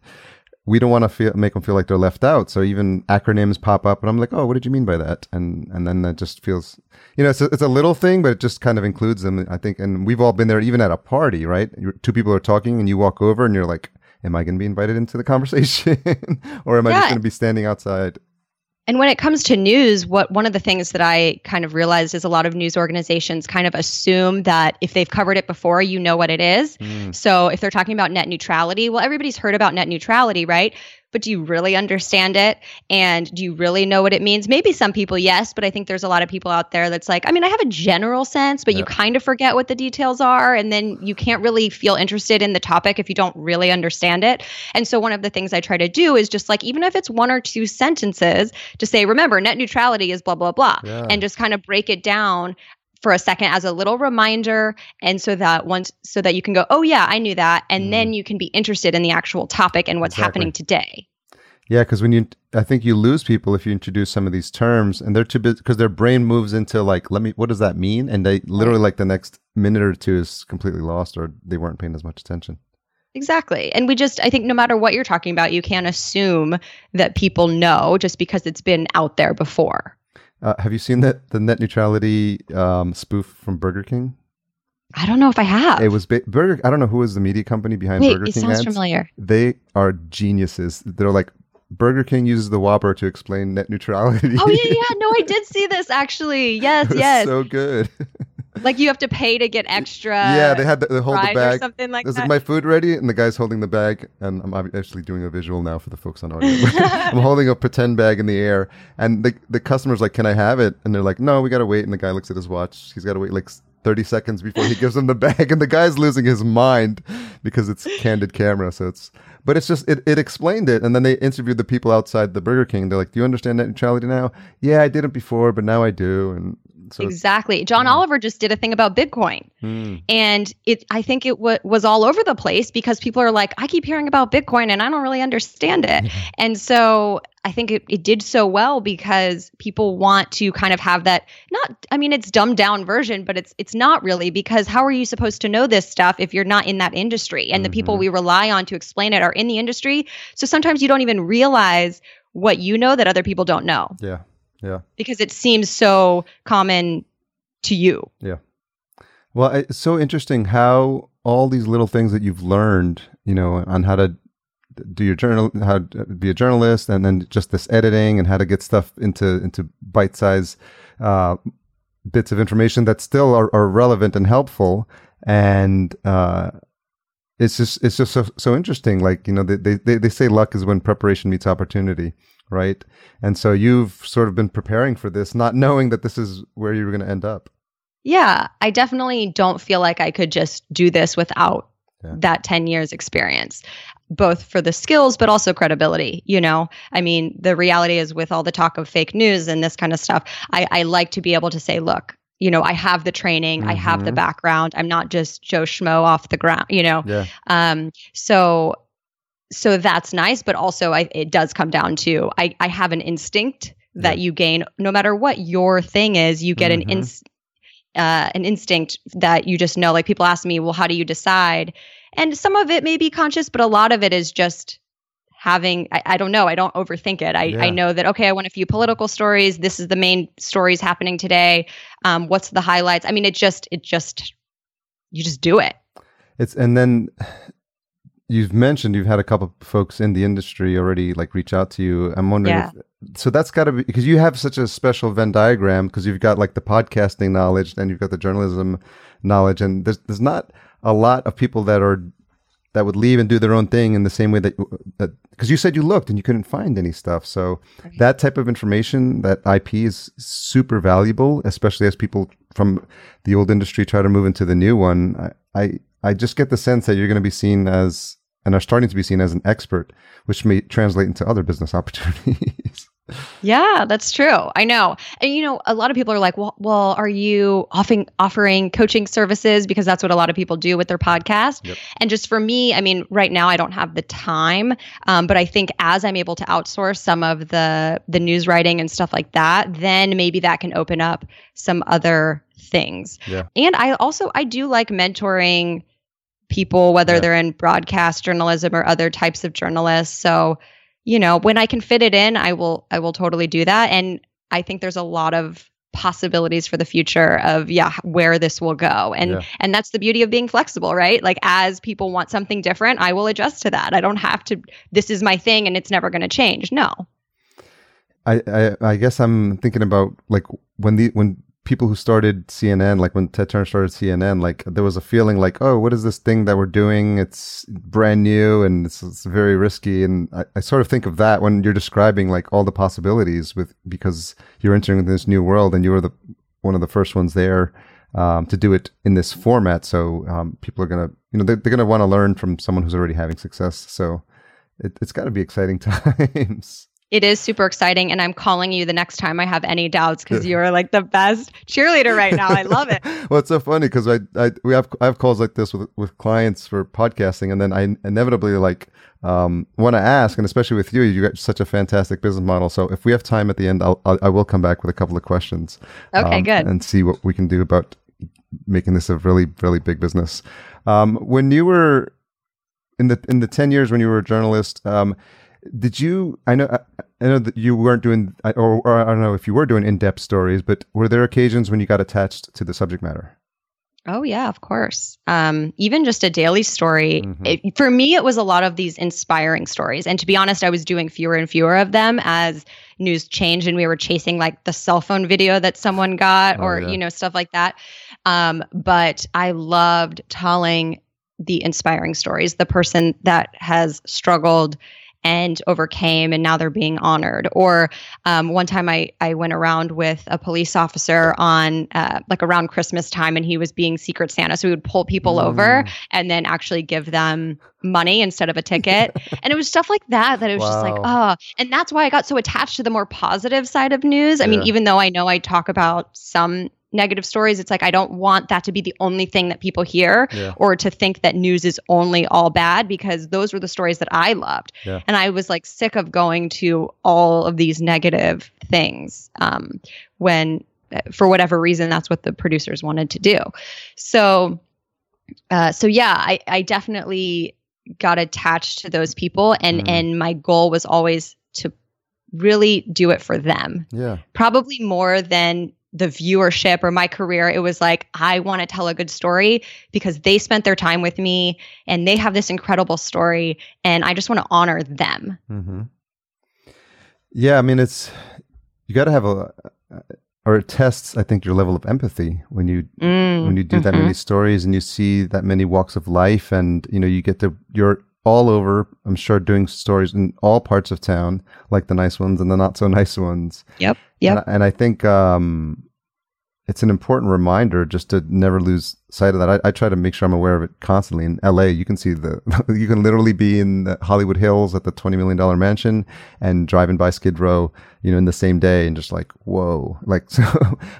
Speaker 2: we don't want to feel make them feel like they're left out. So even acronyms pop up, and I'm like, oh, what did you mean by that? And and then that just feels, you know, it's a, it's a little thing, but it just kind of includes them. I think, and we've all been there, even at a party, right? You're, two people are talking, and you walk over, and you're like, am I going to be invited into the conversation, or am I just going to be standing outside?
Speaker 1: And when it comes to news, what one of the things that I kind of realized is a lot of news organizations kind of assume that if they've covered it before, you know what it is.
Speaker 2: Mm,
Speaker 1: So if they're talking about net neutrality, well, everybody's heard about net neutrality, right? But do you really understand it? And do you really know what it means? Maybe some people, yes, but I think there's a lot of people out there that's like, I mean, I have a general sense, but you kind of forget what the details are. And then you can't really feel interested in the topic if you don't really understand it. And so one of the things I try to do is just like, even if it's one or two sentences, to say, remember, net neutrality is blah, blah, blah,
Speaker 2: Yeah.
Speaker 1: and just kind of break it down for a second as a little reminder and so that once so that you can go oh yeah i knew that and
Speaker 2: Mm.
Speaker 1: then you can be interested in the actual topic and what's
Speaker 2: Exactly.
Speaker 1: happening today
Speaker 2: Yeah, because when you, I think you lose people if you introduce some of these terms, and they're too busy because their brain moves into like, let me, what does that mean? And they literally like the next minute or two is completely lost, or they weren't paying as much attention.
Speaker 1: exactly and we just i think no matter what you're talking about you can't assume that people know just because it's been out there before
Speaker 2: Uh, have you seen that the net neutrality um, spoof from Burger King?
Speaker 1: i don't know if i have
Speaker 2: It was ba- Burger. I don't know who is the media company behind
Speaker 1: wait
Speaker 2: Burger
Speaker 1: it
Speaker 2: King
Speaker 1: sounds
Speaker 2: ads.
Speaker 1: familiar
Speaker 2: They are geniuses. They're like Burger King uses the Whopper to explain net neutrality.
Speaker 1: Oh yeah, yeah. No, I did see this actually. Yes, yes.
Speaker 2: so good.
Speaker 1: like you have to pay to get extra.
Speaker 2: yeah, they had the, they hold the bag.
Speaker 1: something like
Speaker 2: Is
Speaker 1: that.
Speaker 2: my food ready? And the guy's holding the bag, and I'm actually doing a visual now for the folks on audio. I'm holding a pretend bag in the air, and the the customer's like, "Can I have it?" And they're like, "No, we gotta wait." And the guy looks at his watch. He's got to wait like 30 seconds before he gives them the bag, and the guy's losing his mind because it's candid camera. So it's, but it's just it, it explained it, and then they interviewed the people outside the Burger King. They're like, "Do you understand net neutrality now?" Yeah, I didn't before, but now I do, and so
Speaker 1: exactly. John Oliver just did a thing about Bitcoin.
Speaker 2: Hmm.
Speaker 1: And it, I think it w- was all over the place because people are like, I keep hearing about Bitcoin and I don't really understand it. And so I think it, it did so well because people want to kind of have that. Not, I mean, it's dumbed down version, but it's it's not really because how are you supposed to know this stuff if you're not in that industry? And the people
Speaker 2: Mhm.
Speaker 1: we rely on to explain it are in the industry. So sometimes you don't even realize what you know that other people don't know
Speaker 2: yeah, yeah.
Speaker 1: because it seems so common to you. Yeah.
Speaker 2: Well, it's so interesting how all these little things that you've learned, you know, on how to do your journal, how to be a journalist, and then just this editing and how to get stuff into into bite size uh, bits of information that still are, are relevant and helpful. And uh, it's just it's just so so interesting. Like you know, they they they say luck is when preparation meets opportunity, right? And so you've sort of been preparing for this, not knowing that this is where you were going to end up.
Speaker 1: Yeah, I definitely don't feel like I could just do this without
Speaker 2: Yeah.
Speaker 1: that 10 years experience, both for the skills, but also credibility. You know, I mean, the reality is with all the talk of fake news and this kind of stuff, I, I like to be able to say, look, you know, I have the training, I have the
Speaker 2: Mhm.
Speaker 1: background. I'm not just Joe Schmo off the ground, you know.
Speaker 2: Yeah.
Speaker 1: Um, so so that's nice, but also I, it does come down to I, I have an instinct that you gain no matter what your thing is, you get
Speaker 2: Mhm.
Speaker 1: an ins uh, an instinct that you just know. Like people ask me, well, how do you decide? And some of it may be conscious, but a lot of it is just having I, I don't know i don't overthink it I,
Speaker 2: Yeah.
Speaker 1: I know that okay i want a few political stories this is the main stories happening today um, what's the highlights i mean it just it just you just do it
Speaker 2: It's and then you've mentioned you've had a couple of folks in the industry already like reach out to you. I'm wondering
Speaker 1: Yeah.
Speaker 2: if so that's got to be because you have such a special Venn diagram because you've got like the podcasting knowledge and you've got the journalism knowledge and there's there's not a lot of people that are that would leave and do their own thing in the same way that because you said you looked and you couldn't find any stuff. So
Speaker 1: Right.
Speaker 2: that type of information, that IP is super valuable, especially as people from the old industry try to move into the new one. I I, I just get the sense that you're going to be seen as and are starting to be seen as an expert, which may translate into other business opportunities.
Speaker 1: Yeah, that's true. I know. And you know, a lot of people are like, "Well, well, are you offering offering coaching services because that's what a lot of people do with their podcast?"
Speaker 2: Yep.
Speaker 1: And just for me, I mean, right now I don't have the time, um, but I think as I'm able to outsource some of the the news writing and stuff like that, then maybe that can open up some other things.
Speaker 2: Yeah.
Speaker 1: And I also I do like mentoring people whether
Speaker 2: Yeah.
Speaker 1: they're in broadcast journalism or other types of journalists. So, you know, when I can fit it in, I will I will totally do that and I think there's a lot of possibilities for the future of yeah where this will go and
Speaker 2: Yeah.
Speaker 1: and that's the beauty of being flexible right like as people want something different i will adjust to that i don't have to this is my thing and it's never going to change no
Speaker 2: I, I I guess I'm thinking about like when the when people who started CNN, like when Ted Turner started CNN, like there was a feeling like, oh, what is this thing that we're doing? It's brand new and it's, it's very risky. And I, I sort of think of that when you're describing like all the possibilities with because you're entering this new world and you were the one of the first ones there um, to do it in this format. So um, people are gonna, you know, they're, they're gonna want to learn from someone who's already having success. So it, it's got to be exciting times.
Speaker 1: It is super exciting, and I'm calling you the next time I have any doubts because you are like the best cheerleader right now. I love it.
Speaker 2: well, it's so funny because I, I we have I have calls like this with with clients for podcasting, and then I inevitably like um, want to ask, and especially with you, you got such a fantastic business model. So if we have time at the end, I'll, I'll I will come back with a couple of questions.
Speaker 1: Okay,
Speaker 2: um,
Speaker 1: good.
Speaker 2: and see what we can do about making this a really really big business. Um, when you were in the in the ten years when you were a journalist, um, did you? I know. I, know that you weren't doing, or, or I don't know if you were doing in-depth stories, but were there occasions when you got attached to the subject matter?
Speaker 1: Oh yeah, of course. Um, even just a daily story.
Speaker 2: Mhm.
Speaker 1: It, for me, it was a lot of these inspiring stories, and to be honest, I was doing fewer and fewer of them as news changed, and we were chasing like the cell phone video that someone got,
Speaker 2: Oh,
Speaker 1: or
Speaker 2: yeah.
Speaker 1: you know stuff like that. Um, but I loved telling the inspiring stories. The person that has struggled and overcame and now they're being honored. Or um, one time I, I went around with a police officer on uh, like around christmas time and he was being secret santa so we would pull people over
Speaker 2: Mm.
Speaker 1: and then actually give them money instead of a ticket. And it was stuff like that that it was just like oh. And that's why i got so attached to the more positive side of news. I mean even though i know i talk about some negative stories it's like i don't want that to be the only thing that people hear
Speaker 2: Yeah.
Speaker 1: or to think that news is only all bad because those were the stories that I loved.
Speaker 2: Yeah.
Speaker 1: And I was like sick of going to all of these negative things um, when, uh, for whatever reason, that's what the producers wanted to do. So, uh, so yeah, I, I definitely got attached to those people, and
Speaker 2: Mhm.
Speaker 1: and my goal was always to really do it for them
Speaker 2: Yeah.
Speaker 1: probably more than the viewership or my career it was like i want to tell a good story because they spent their time with me and they have this incredible story and i just want to honor them
Speaker 2: hmm Yeah, I mean, it's you got to have a, or it tests, I think, your level of empathy when you
Speaker 1: Mm,
Speaker 2: when you do that
Speaker 1: mhm.
Speaker 2: many stories and you see that many walks of life, and you know, you get to you're all over. I'm sure doing stories in all parts of town, like the nice ones and the not so nice ones.
Speaker 1: yep yep
Speaker 2: And, and I think um, it's an important reminder just to never lose sight of that. I, I try to make sure I'm aware of it constantly. In LA, you can see the, you can literally be in the Hollywood Hills at the $20 million mansion and driving by Skid Row, you know, in the same day and just like, whoa. Like, so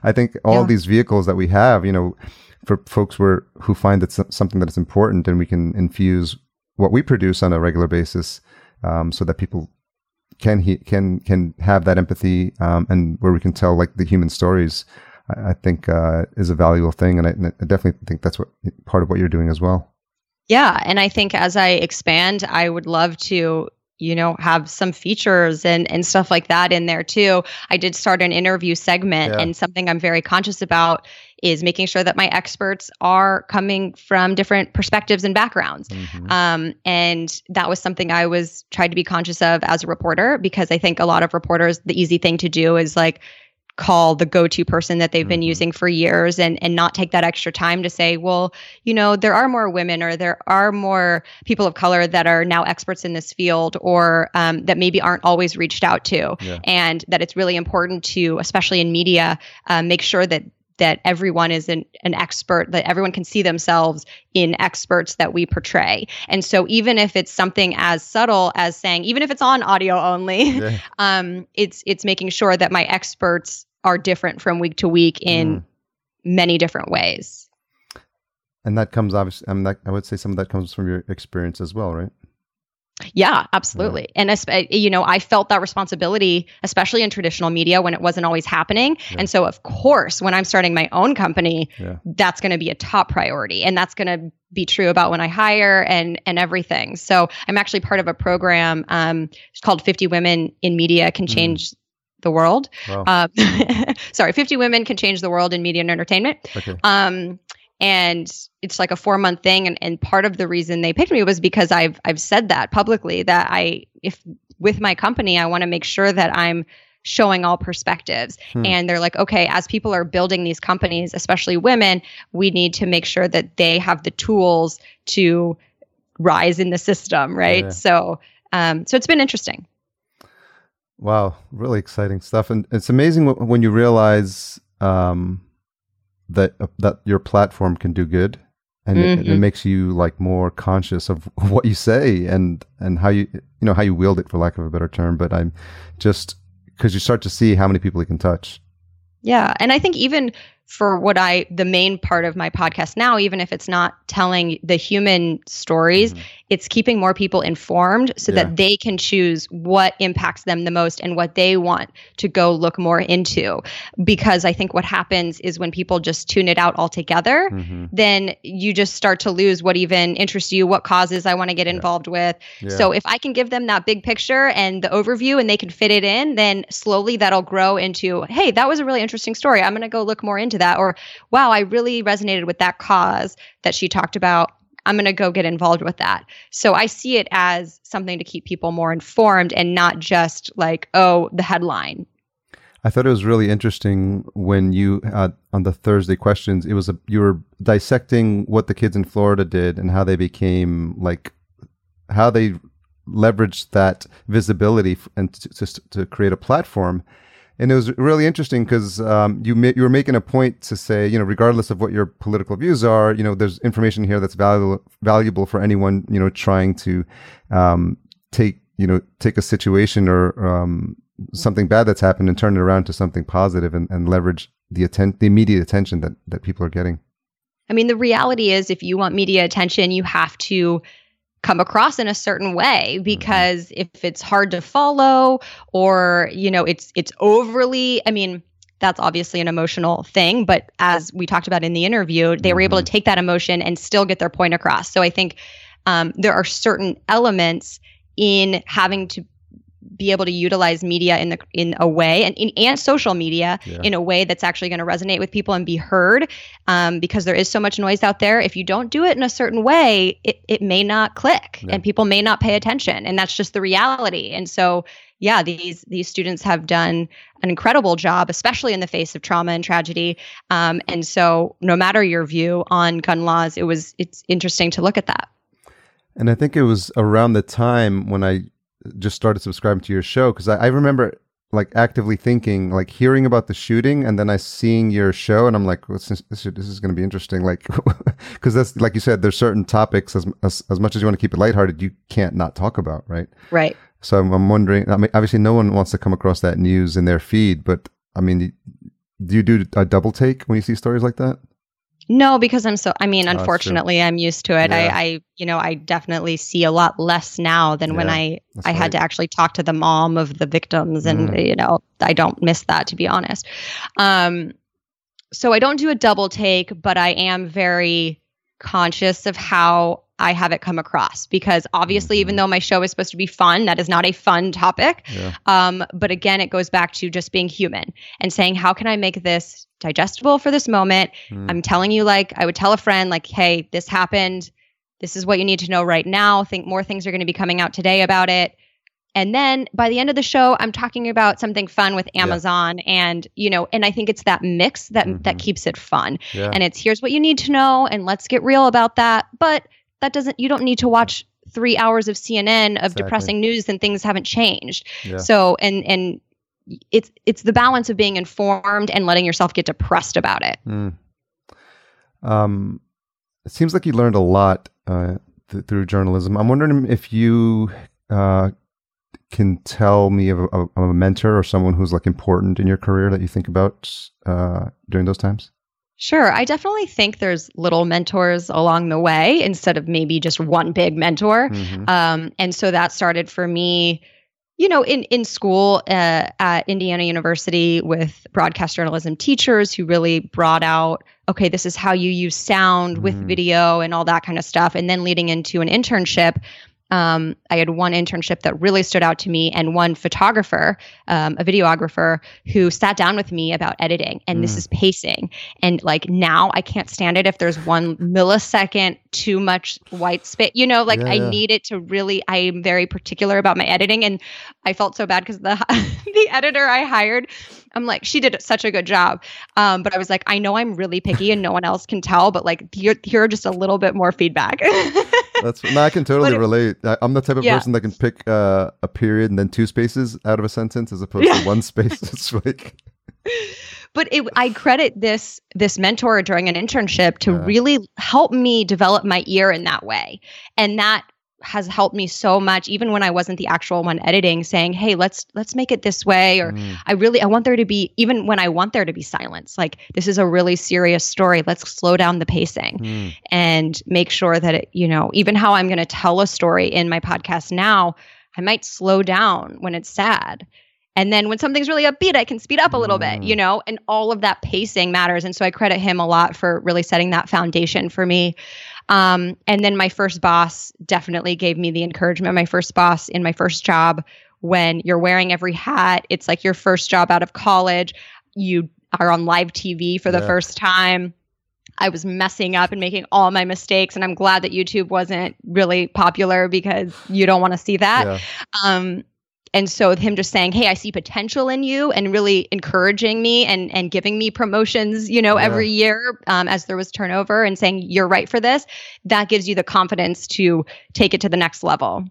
Speaker 2: I think all
Speaker 1: Yeah.
Speaker 2: these vehicles that we have, you know, for folks where, who find it's something that is important and we can infuse what we produce on a regular basis um, so that people can he can can have that empathy um, and where we can tell like the human stories I, I think uh, is a valuable thing and I, and I definitely think that's what part of what you're doing as well
Speaker 1: yeah and i think as i expand i would love to you know have some features and and stuff like that in there too i did start an interview segment
Speaker 2: Yeah.
Speaker 1: and something i'm very conscious about is making sure that my experts are coming from different perspectives and backgrounds
Speaker 2: Mhm.
Speaker 1: Um, and that was something I was tried to be conscious of as a reporter because I think a lot of reporters, the easy thing to do is like call the go-to person that they've been
Speaker 2: Mhm.
Speaker 1: using for years and and not take that extra time to say, well, you know, there are more women or there are more people of color that are now experts in this field or um, that maybe aren't always reached out to,
Speaker 2: Yeah.
Speaker 1: and that it's really important to, especially in media, uh, make sure that that everyone is an, an expert that everyone can see themselves in experts that we portray and so even if it's something as subtle as saying even if it's on audio only
Speaker 2: Yeah.
Speaker 1: um it's it's making sure that my experts are different from week to week in
Speaker 2: Mm.
Speaker 1: many different ways
Speaker 2: and that comes obviously I, mean, that, I would say some of that comes from your experience as well right
Speaker 1: yeah absolutely. And esp- you know i felt that responsibility especially in traditional media when it wasn't always happening.
Speaker 2: Yeah.
Speaker 1: and so of course when i'm starting my own company
Speaker 2: yeah.
Speaker 1: that's going to be a top priority and that's going to be true about when i hire and and everything. So i'm actually part of a program um it's called 50 women in media can
Speaker 2: Mm.
Speaker 1: change the world.
Speaker 2: Wow.
Speaker 1: Um, sorry 50 women can change the world in media and entertainment.
Speaker 2: Okay.
Speaker 1: Um and it's like a four month thing. And, and part of the reason they picked me was because i've i've said that publicly that i if with my company i want to make sure that i'm showing all perspectives.
Speaker 2: Hmm.
Speaker 1: and they're like okay as people are building these companies especially women we need to make sure that they have the tools to rise in the system right?
Speaker 2: Yeah.
Speaker 1: so um so it's been interesting.
Speaker 2: Wow, really exciting stuff, and it's amazing when you realize um, that uh, that your platform can do good, and it, it
Speaker 1: Mhm.
Speaker 2: makes you like more conscious of what you say and and how you you know how you wield it, for lack of a better term. But I'm just because you start to see how many people you can touch.
Speaker 1: Yeah. And I think even for what I, the main part of my podcast now, even if it's not telling the human stories,
Speaker 2: Mhm.
Speaker 1: It's keeping more people informed so
Speaker 2: Yeah.
Speaker 1: that they can choose what impacts them the most and what they want to go look more into. Because I think what happens is when people just tune it out altogether,
Speaker 2: Mhm.
Speaker 1: then you just start to lose what even interests you, what causes I want to get involved with.
Speaker 2: Yeah.
Speaker 1: So if I can give them that big picture and the overview and they can fit it in, then slowly that'll grow into, hey, that was a really interesting story. I'm going to go look more into that. Or, wow, I really resonated with that cause that she talked about. I'm going to go get involved with that. So I see it as something to keep people more informed and not just like, oh, the headline.
Speaker 2: I thought it was really interesting when you on the Thursday questions. It was a, you were dissecting what the kids in Florida did and how they became like how they leveraged that visibility and to, to, to create a platform. And it was really interesting because um, you ma- you were making a point to say, you know, regardless of what your political views are, you know, there's information here that's valuable valuable for anyone, you know, trying to um, take you know take a situation or um, something bad that's happened and turn it around to something positive and, and leverage the atten- the immediate attention that that people are getting.
Speaker 1: I mean, the reality is if you want media attention, you have to come across in a certain way because if it's hard to follow or, you know, it's it's overly, I mean, that's obviously an emotional thing, but as we talked about in the interview, they were able to take that emotion and still get their point across. So I think um, there are certain elements in having to be able to utilize media in the in a way and in, and social media
Speaker 2: Yeah.
Speaker 1: in a way that's actually going to resonate with people and be heard um, because there is so much noise out there if you don't do it in a certain way it, it may not click
Speaker 2: Yeah.
Speaker 1: and people may not pay attention and that's just the reality and so yeah these these students have done an incredible job especially in the face of trauma and tragedy um, and so no matter your view on gun laws it was it's interesting to look at that
Speaker 2: And I think it was around the time when I just started subscribing to your show because I, I remember like actively thinking, like hearing about the shooting, and then I seeing your show, and I'm like, well, this, this, this is going to be interesting, like because that's like you said, there's certain topics as, as as much as you want to keep it lighthearted, you can't not talk about, right?
Speaker 1: right
Speaker 2: So I'm, I'm wondering. I mean, obviously, no one wants to come across that news in their feed, but I mean, do you do a double take when you see stories like that?
Speaker 1: No, because I'm so. I mean,
Speaker 2: Oh,
Speaker 1: unfortunately, I'm used to it.
Speaker 2: Yeah.
Speaker 1: I, I, you know, I definitely see a lot less now than when I, I
Speaker 2: right.
Speaker 1: had to actually talk to the mom of the victims, and
Speaker 2: Mm.
Speaker 1: you know, I don't miss that to be honest. Um, so I don't do a double take, but I am very conscious of how I have it come across because obviously, even
Speaker 2: Mhm.
Speaker 1: though my show is supposed to be fun, that is not a fun topic.
Speaker 2: Yeah.
Speaker 1: Um, but again, it goes back to just being human and saying, how can I make this digestible for this moment?
Speaker 2: Mm.
Speaker 1: I'm telling you, like, I would tell a friend, like, hey, this happened. This is what you need to know right now. Think more things are going to be coming out today about it. And then by the end of the show, I'm talking about something fun with Amazon, and you know, and I think it's that mix that that
Speaker 2: Mhm.
Speaker 1: keeps it fun.
Speaker 2: yeah.
Speaker 1: And it's here's what you need to know, and let's get real about that. But that doesn't. You don't need to watch three hours of CNN of
Speaker 2: Exactly.
Speaker 1: depressing news and things haven't changed.
Speaker 2: yeah.
Speaker 1: So and and it's it's the balance of being informed and letting yourself get depressed about it.
Speaker 2: Mm. Um, it seems like you learned a lot uh, th- through journalism. I'm wondering if you uh, can tell me of a, of a mentor or someone who's like important in your career that you think about uh, during those times.
Speaker 1: Sure. I definitely think there's little mentors along the way instead of maybe just one big mentor.
Speaker 2: Mhm.
Speaker 1: Um, and so that started for me, you know, in, in school uh, at Indiana University with broadcast journalism teachers who really brought out, okay, this is how you use sound with
Speaker 2: Mhm.
Speaker 1: video and all that kind of stuff. And then leading into an internship. Um, I had one internship that really stood out to me, and one photographer, um, a videographer, who sat down with me about editing. And this
Speaker 2: Mm.
Speaker 1: is pacing. And like now, I can't stand it if there's one millisecond too much white spit. You know, like
Speaker 2: Yeah,
Speaker 1: I
Speaker 2: yeah.
Speaker 1: need it to really. I am very particular about my editing, and I felt so bad because the the editor I hired, I'm like, she did such a good job. Um, but I was like, I know I'm really picky, and no one else can tell. But like, here, here are just a little bit more feedback.
Speaker 2: That's no, I can totally relate. I, I'm the type of
Speaker 1: Yeah.
Speaker 2: person that can pick uh, a period and then two spaces out of a sentence as opposed
Speaker 1: Yeah.
Speaker 2: to one space. it's like
Speaker 1: but it, I credit this this mentor during an internship to
Speaker 2: Yeah.
Speaker 1: really help me develop my ear in that way, and that has helped me so much even when I wasn't the actual one editing saying, "Hey, let's let's make it this way," or
Speaker 2: Mm.
Speaker 1: I really I want there to be even when I want there to be silence. Like this is a really serious story. Let's slow down the pacing
Speaker 2: Mm.
Speaker 1: and make sure that it, you know, even how I'm going to tell a story in my podcast now, I might slow down when it's sad. And then when something's really upbeat, I can speed up a little bit,
Speaker 2: Mm.
Speaker 1: you know, and all of that pacing matters. And so I credit him a lot for really setting that foundation for me. Um, and then my first boss definitely gave me the encouragement. My first boss in my first job, when you're wearing every hat, it's like your first job out of college. You are on live TV for the
Speaker 2: Yeah.
Speaker 1: first time. I was messing up and making all my mistakes. And I'm glad that YouTube wasn't really popular because you don't want to see that.
Speaker 2: Yeah.
Speaker 1: Um, and so him just saying, "Hey, I see potential in you," and really encouraging me and and giving me promotions, you know,
Speaker 2: Yeah.
Speaker 1: every year um, as there was turnover, and saying you're right for this, that gives you the confidence to take it to the next level.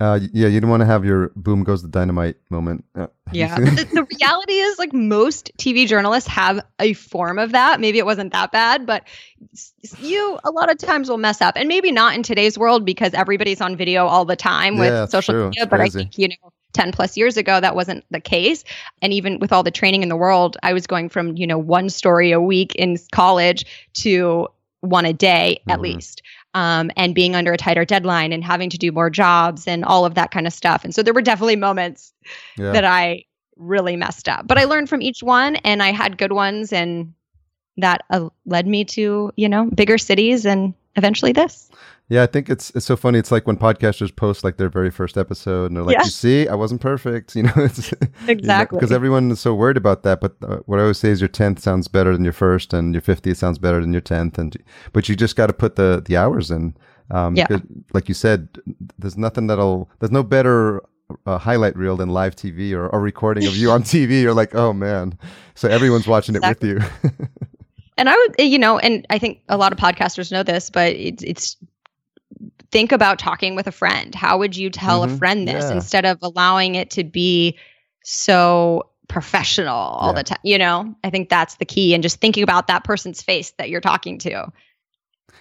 Speaker 2: Uh, yeah, you don't want to have your boom goes the dynamite moment. Uh,
Speaker 1: Yeah, the, the reality is, like most TV journalists have a form of that. Maybe it wasn't that bad, but you a lot of times will mess up, and maybe not in today's world because everybody's on video all the time with
Speaker 2: Yeah,
Speaker 1: social
Speaker 2: true.
Speaker 1: media.
Speaker 2: It's
Speaker 1: But I think you know. 10 plus years ago that wasn't the case and even with all the training in the world i was going from you know one story a week in college to one a day at
Speaker 2: Mhm.
Speaker 1: least um, and being under a tighter deadline and having to do more jobs and all of that kind of stuff and so there were definitely moments
Speaker 2: yeah.
Speaker 1: that I really messed up. But I learned from each one and I had good ones and that uh, led me to, you know, bigger cities and eventually this.
Speaker 2: Yeah, I think it's it's so funny. It's like when podcasters post like their very first episode, and they're like,
Speaker 1: Yeah.
Speaker 2: "You see, I wasn't perfect." You know, it's
Speaker 1: Exactly.
Speaker 2: because everyone is so worried about that. But uh, what I always say is, your tenth sounds better than your first, and your fiftieth sounds better than your tenth. And but you just got to put the the hours in. Um,
Speaker 1: Yeah.
Speaker 2: because, like you said, there's nothing that'll there's no better uh, highlight reel than live TV or a recording of you on TV. You're like, oh man, so everyone's watching it with you.
Speaker 1: And I would, eh, you know, and I think a lot of podcasters know this, but it's, it's think about talking with a friend. How would you tell
Speaker 2: Mhm.
Speaker 1: a friend this
Speaker 2: Yeah.
Speaker 1: instead of allowing it to be so professional all
Speaker 2: Yeah.
Speaker 1: the time? You know, I think that's the key. And just thinking about that person's face that you're talking to.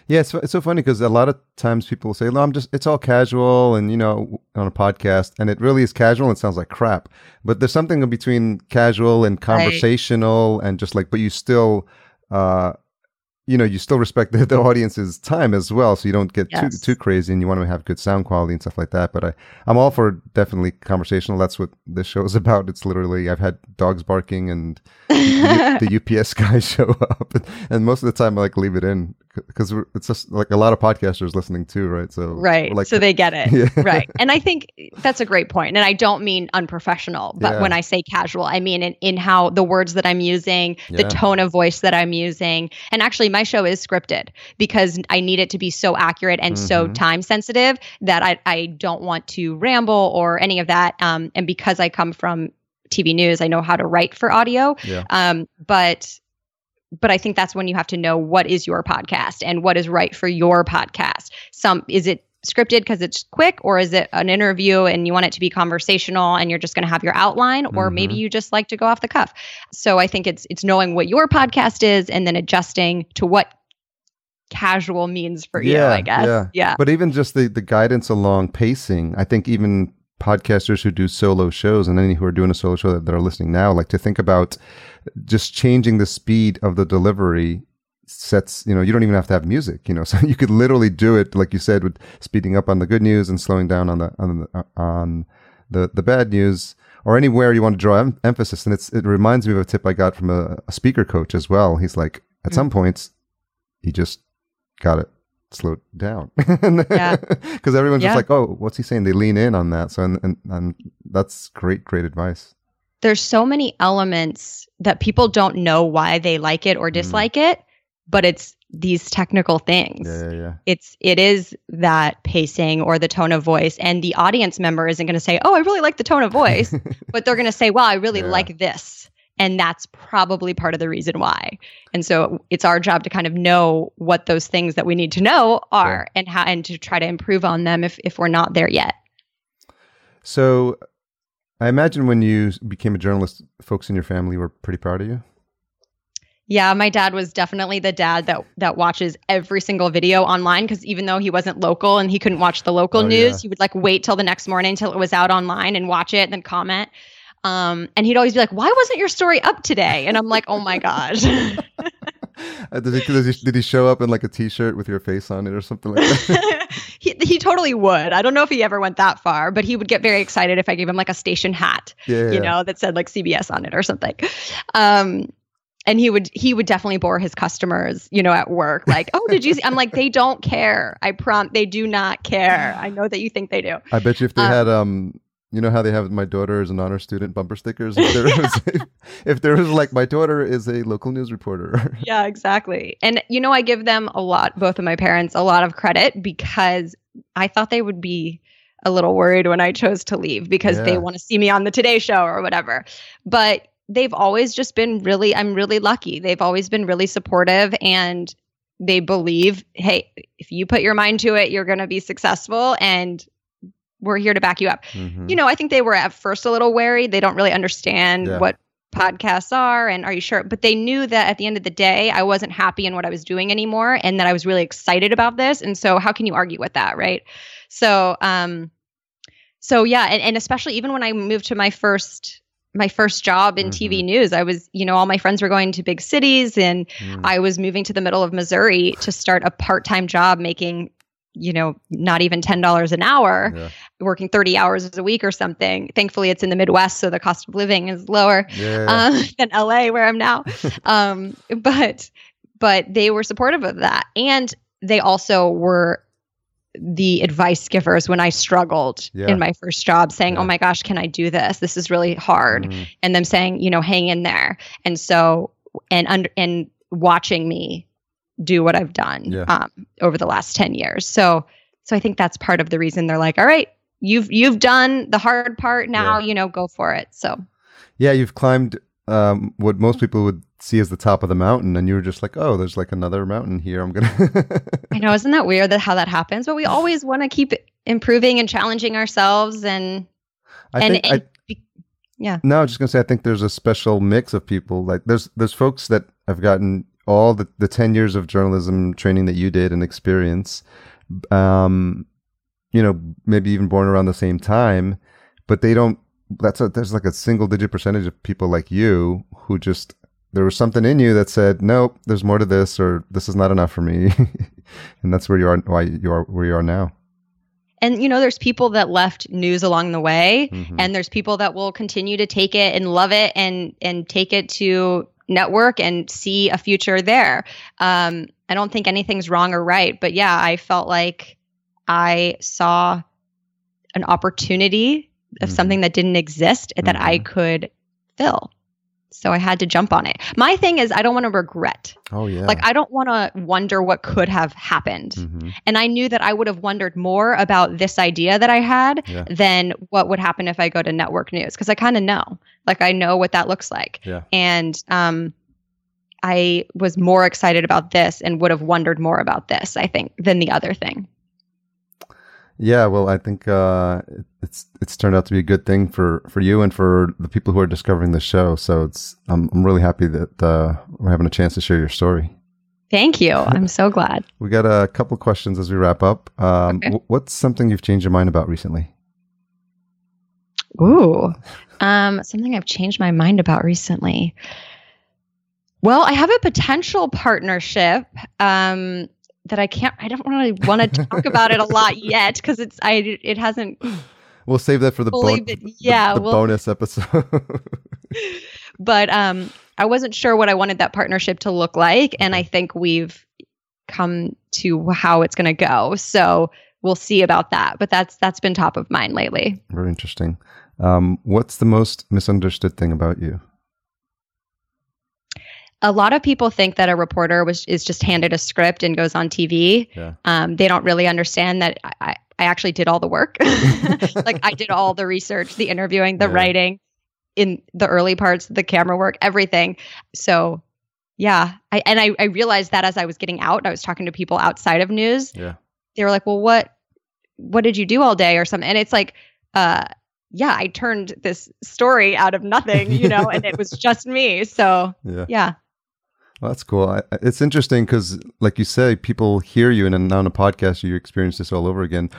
Speaker 2: Yeah, it's, it's so funny because a lot of times people say, "No, I'm just it's all casual," and you know, on a podcast, and it really is casual. and It sounds like crap, but there's something in between casual and conversational, and just like, but you still, uh, you know, you still respect the, the audience's time as well, so you don't get
Speaker 1: Yes.
Speaker 2: too too crazy, and you want to have good sound quality and stuff like that. But I, I'm all for definitely conversational. That's what this show is about. It's literally I've had dogs barking and the, the UPS guys show up, and most of the time I like leave it in because it's just like a lot of podcasters listening too, right? So
Speaker 1: Right.
Speaker 2: like
Speaker 1: so they get it.
Speaker 2: Yeah.
Speaker 1: Right. And I think that's a great point. And I don't mean unprofessional, but
Speaker 2: Yeah.
Speaker 1: when I say casual, I mean in, in how the words that I'm using, the tone of voice that I'm using. And actually, my show is scripted because I need it to be so accurate and so
Speaker 2: Mhm.
Speaker 1: time sensitive that I, I don't want to ramble or any of that. Um, and because I come from TV news, I know how to write for audio.
Speaker 2: yeah,
Speaker 1: Um, but but I think that's when you have to know what is your podcast and what is right for your podcast. Some is it scripted because it's quick, or is it an interview and you want it to be conversational and you're just going to have your outline, or maybe
Speaker 2: Mhm.
Speaker 1: you just like to go off the cuff. So I think it's it's knowing what your podcast is and then adjusting to what casual means for you. I guess.
Speaker 2: yeah.
Speaker 1: yeah.
Speaker 2: but even just the the guidance along pacing, I think even podcasters who do solo shows and any who are doing a solo show that, that are listening now, like to think about just changing the speed of the delivery sets you know you don't even have to have music you know so you could literally do it like you said with speeding up on the good news and slowing down on the on the on the the bad news or anywhere you want to draw em- emphasis. And it's it reminds me of a tip i got from a, a speaker coach as well. He's like at some mm. points you just got it slowed down
Speaker 1: Yeah.
Speaker 2: because everyone's
Speaker 1: Yeah.
Speaker 2: just like oh what's he saying they lean in on that so and, and, and that's great great advice
Speaker 1: there's so many elements that people don't know why they like it or mm. dislike it, but it's these technical things.
Speaker 2: yeah yeah yeah
Speaker 1: It's it is that pacing or the tone of voice, and the audience member isn't going to say, "Oh, I really like the tone of voice," but they're going to say, "Wow, I really
Speaker 2: Yeah.
Speaker 1: like this," and that's probably part of the reason why. And so it's our job to kind of know what those things that we need to know are, and how and to try to improve on them if if we're not there yet.
Speaker 2: So, I imagine when you became a journalist, folks in your family were pretty proud of you.
Speaker 1: Yeah, my dad was definitely the dad that that watches every single video online because even though he wasn't local and he couldn't watch the local
Speaker 2: Oh,
Speaker 1: news,
Speaker 2: yeah.
Speaker 1: he would like wait till the next morning till it was out online and watch it and then comment. Um, and he'd always be like, "Why wasn't your story up today?" And I'm like, "Oh my gosh."
Speaker 2: Uh, did, he, did, he, did he show up in like a t-shirt with your face on it or something like that?
Speaker 1: he, he totally would. I don't know if he ever went that far, but he would get very excited if I gave him like a station hat,
Speaker 2: yeah,
Speaker 1: you
Speaker 2: yeah.
Speaker 1: know, that said like CBS on it or something. Um, and he would he would definitely bore his customers, you know, at work. Like, oh, did you see? I'm like, they don't care. I prompt, they do not care. I know that you think they do.
Speaker 2: I bet you if they
Speaker 1: Um,
Speaker 2: had um you know how they have my daughter is an honor student bumper stickers if there was if there was like my daughter is a local news reporter
Speaker 1: Yeah, exactly. And you know, I give them a lot, both of my parents, a lot of credit because I thought they would be a little worried when I chose to leave because
Speaker 2: Yeah.
Speaker 1: they want to see me on the Today Show or whatever. But they've always just been really, I'm really lucky. They've always been really supportive and they believe, hey, if you put your mind to it, you're going to be successful and we're here to back you up
Speaker 2: Mhm.
Speaker 1: you know, I think they were at first a little wary. They don't really understand
Speaker 2: Yeah.
Speaker 1: what podcasts are and are you sure? But they knew that at the end of the day, I wasn't happy in what I was doing anymore and that I was really excited about this. And so how can you argue with that, right? So um so yeah, and, and especially even when I moved to my first my first job in TV news, I was, you know, all my friends were going to big cities and
Speaker 2: Mm.
Speaker 1: I was moving to the middle of Missouri to start a part-time job making, you know, not even $10 an hour
Speaker 2: yeah.
Speaker 1: working 30 hours a week or something. Thankfully, it's in the Midwest, so the cost of living is lower
Speaker 2: yeah
Speaker 1: uh, than LA, where I'm now. um, but but they were supportive of that, and they also were the advice givers when I struggled
Speaker 2: Yeah.
Speaker 1: in my first job, saying,
Speaker 2: Yeah.
Speaker 1: "Oh my gosh, can I do this? This is really hard,"
Speaker 2: Mm.
Speaker 1: and them saying, "You know, hang in there." And so and under and watching me do what I've done
Speaker 2: Yeah.
Speaker 1: um, over the last 10 years. So so I think that's part of the reason they're like, all right, you've you've done the hard part now, you know, go for it. So
Speaker 2: yeah you've climbed um what most people would see as the top of the mountain and you were just like oh there's like another mountain here i'm gonna
Speaker 1: I know, isn't that weird that how that happens? But we always want to keep improving and challenging ourselves and
Speaker 2: i
Speaker 1: and,
Speaker 2: think I,
Speaker 1: and be- yeah.
Speaker 2: No, I was just gonna say I think there's a special mix of people. Like there's there's folks that have gotten all the, the ten years of journalism training that you did and experience. Um, you know, maybe even born around the same time, but they don't that's a there's like a single digit percentage of people like you who just there was something in you that said, Nope, there's more to this or this is not enough for me. and that's where you are why you are where you are now.
Speaker 1: And you know, there's people that left news along the way
Speaker 2: Mhm.
Speaker 1: and there's people that will continue to take it and love it and and take it to network and see a future there um i don't think anything's wrong or right but yeah i felt like i saw an opportunity of
Speaker 2: Mhm.
Speaker 1: something that didn't exist that i
Speaker 2: Mhm.
Speaker 1: could fill so i had to jump on it my thing is i don't want to regret
Speaker 2: oh yeah.
Speaker 1: like i don't want to wonder what could have happened
Speaker 2: Mhm.
Speaker 1: and I knew that I would have wondered more about this idea that I had
Speaker 2: Yeah.
Speaker 1: than what would happen if I go to network news because I kind of know. Like I know what that looks like.
Speaker 2: Yeah.
Speaker 1: And um I was more excited about this and would have wondered more about this, I think, than the other thing.
Speaker 2: Yeah, well, I think uh, it's it's turned out to be a good thing for, for you and for the people who are discovering the show. So it's I'm I'm really happy that uh, we're having a chance to share your story.
Speaker 1: Thank you. I'm so glad.
Speaker 2: We got a couple questions as we wrap up. Um,
Speaker 1: Okay.
Speaker 2: wh- what's something you've changed your mind about recently?
Speaker 1: Ooh. Um, something I've changed my mind about recently. Well, I have a potential partnership um, that I can't. I don't really want to talk about it a lot yet because it's. I. It hasn't
Speaker 2: We'll save that for the, bon-
Speaker 1: been.
Speaker 2: the-
Speaker 1: Yeah.
Speaker 2: the
Speaker 1: well,
Speaker 2: bonus episode.
Speaker 1: but um, I wasn't sure what I wanted that partnership to look like, and I think we've come to how it's going to go. So we'll see about that. But that's that's been top of mind lately.
Speaker 2: Very interesting. Um, what's the most misunderstood thing about you?
Speaker 1: A lot of people think that a reporter was is just handed a script and goes on TV.
Speaker 2: Yeah.
Speaker 1: Um, they don't really understand that I, I, actually did all the work. like I did all the research, the interviewing, the
Speaker 2: Yeah.
Speaker 1: writing, in the early parts, the camera work, everything. So yeah, I and I, I realized that as I was getting out, I was talking to people outside of news.
Speaker 2: Yeah.
Speaker 1: They were like, "Well, what what did you do all day or something?" And it's like, uh, yeah, I turned this story out of nothing, you know, and it was just me. So
Speaker 2: Yeah.
Speaker 1: yeah.
Speaker 2: Well, that's cool. I, it's interesting because, like you say, people hear you, and then on a podcast, you experience this all over again.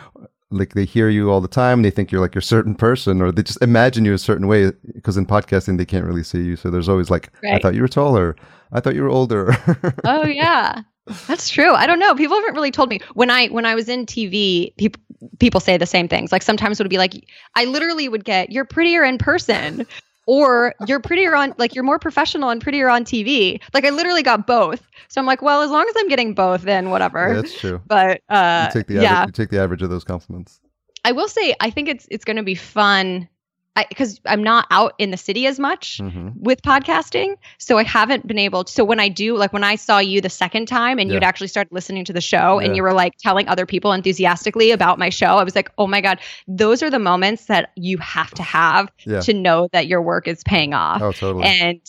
Speaker 2: Like they hear you all the time, and they think you're like a certain person, or they just imagine you a certain way. Because in podcasting, they can't really see you, so there's always like, I thought you were taller. I thought you were older.
Speaker 1: Oh yeah. That's true. I don't know. People haven't really told me when I when I was in TV. People people say the same things. Like sometimes it would be like, I literally would get, "You're prettier in person," or "You're prettier on like you're more professional and prettier on TV." Like I literally got both. So I'm like, well, as long as I'm getting both, then whatever.
Speaker 2: yeah, that's true.
Speaker 1: but uh,
Speaker 2: You take the
Speaker 1: yeah,
Speaker 2: average, you take the average of those compliments.
Speaker 1: I will say I think it's it's going to be fun because I'm not out in the city as much
Speaker 2: hmm
Speaker 1: with podcasting. So I haven't been able to. So when I do, like when I saw you the second time and you'd actually started listening to the show
Speaker 2: Yeah.
Speaker 1: and you were like telling other people enthusiastically about my show, I was like, oh my God, those are the moments that you have to have
Speaker 2: Yeah.
Speaker 1: to know that your work is paying off.
Speaker 2: Oh, totally.
Speaker 1: And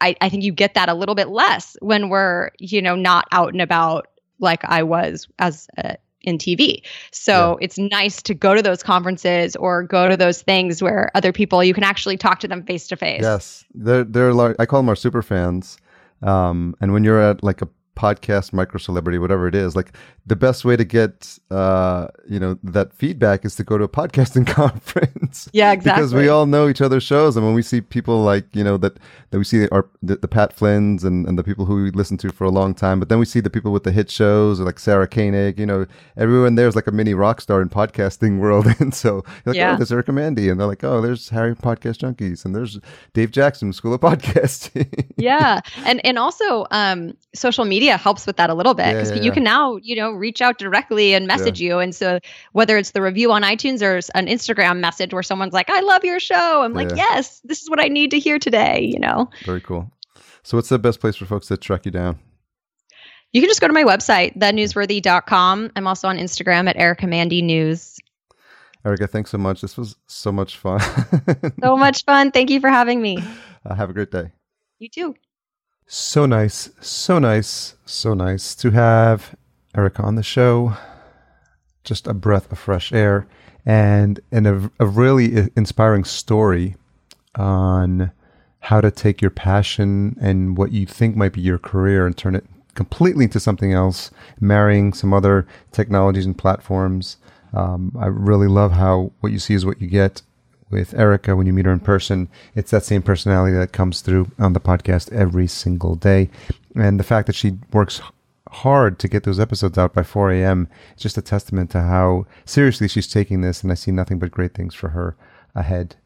Speaker 1: I, I think you get that a little bit less when we're, you know, not out and about like I was as uh, in TV. So it's nice to go to those conferences or go to those things where other people you can actually talk to them face to face.
Speaker 2: Yes, they're they're like I call them our super fans. Um, and when you're at like a podcast micro celebrity, whatever it is, like the best way to get uh, you know that feedback is to go to a podcasting conference.
Speaker 1: Yeah, exactly.
Speaker 2: Because we all know each other's shows, and when we see people like you know that that we see our the, the Pat Flynn's and, and the people who we listen to for a long time, but then we see the people with the hit shows, or like Sarah Koenig. You know, everyone there's like a mini rock star in podcasting world, and so you're like,
Speaker 1: Yeah.
Speaker 2: oh, there's Erica Mandy, and they're like, oh, there's Harry Podcast Junkies, and there's Dave Jackson, School of Podcasting.
Speaker 1: yeah and and also um social media helps with that a little bit because
Speaker 2: yeah,
Speaker 1: you
Speaker 2: yeah.
Speaker 1: can now you know reach out directly and message you and so whether it's the review on itunes or an instagram message where someone's like i love your show i'm like
Speaker 2: Yeah.
Speaker 1: yes this is what i need to hear today you know
Speaker 2: Very cool. So, what's the best place for folks to track you down?
Speaker 1: you can just go to my website thenewsworthy.com i'm also on instagram at erica mandy news
Speaker 2: Erica, thanks so much. This was so much fun.
Speaker 1: so much fun thank you for having me
Speaker 2: uh, have a great day.
Speaker 1: you too
Speaker 2: So nice, so nice, so nice to have Erica on the show. Just a breath of fresh air and and a, a really inspiring story on how to take your passion and what you think might be your career and turn it completely into something else, marrying some other technologies and platforms. Um, I really love how what you see is what you get with Erica when you meet her in person. It's that same personality that comes through on the podcast every single day. And the fact that she works hard to get those episodes out by 4 a.m. is just a testament to how seriously she's taking this. And I see nothing but great things for her ahead.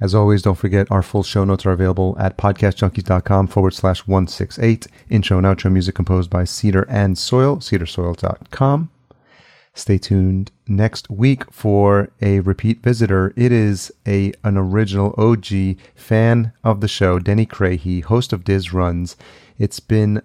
Speaker 2: As always, don't forget our full show notes are available at podcastjunkies.com forward slash 168. Intro and outro music composed by Cedar and Soil, cedarsoil.com. Stay tuned next week for a repeat visitor. It is a an original OG fan of the show, Denny Krahe, host of Diz Runs. It's been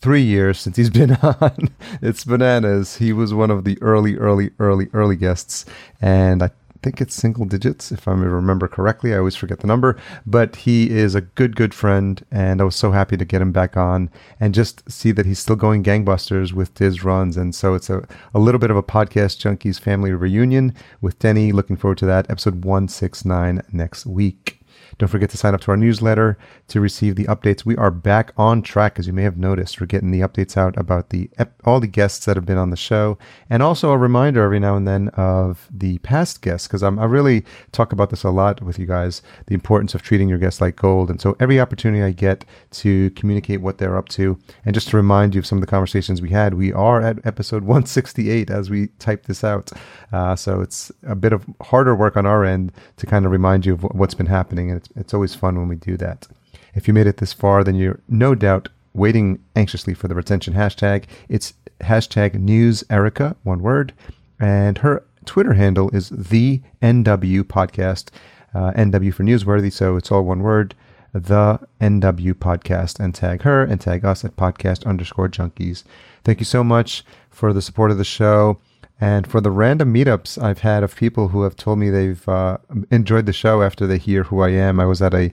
Speaker 2: three years since he's been on. it's bananas. He was one of the early, early, early, early guests, and I think it's single digits if I remember correctly. I always forget the number, but he is a good, good friend, and I was so happy to get him back on and just see that he's still going gangbusters with Diz runs. And so it's a, a little bit of a podcast junkies family reunion with Denny. Looking forward to that episode 169 next week. Don't forget to sign up to our newsletter to receive the updates. We are back on track, as you may have noticed. We're getting the updates out about the all the guests that have been on the show, and also a reminder every now and then of the past guests, because I really talk about this a lot with you guys. The importance of treating your guests like gold, and so every opportunity I get to communicate what they're up to, and just to remind you of some of the conversations we had, we are at episode 168 as we type this out. Uh, so it's a bit of harder work on our end to kind of remind you of what's been happening, and it's, it's always fun when we do that. If you made it this far, then you're no doubt waiting anxiously for the retention hashtag. It's hashtag news Erica, one word, and her Twitter handle is the NW podcast, uh, NW for newsworthy, so it's all one word. The NW podcast, and tag her and tag us at podcast underscore junkies. Thank you so much for the support of the show. And for the random meetups I've had of people who have told me they've uh, enjoyed the show after they hear who I am, I was at a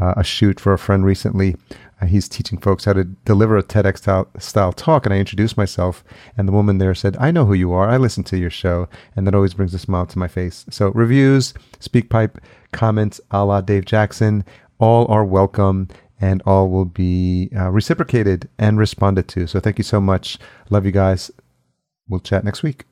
Speaker 2: uh, a shoot for a friend recently. Uh, he's teaching folks how to deliver a TEDx style, style talk, and I introduced myself, and the woman there said, "I know who you are. I listen to your show," and that always brings a smile to my face. So reviews, SpeakPipe, comments, a la Dave Jackson, all are welcome. and all will be uh, reciprocated and responded to. So thank you so much. Love you guys. We'll chat next week.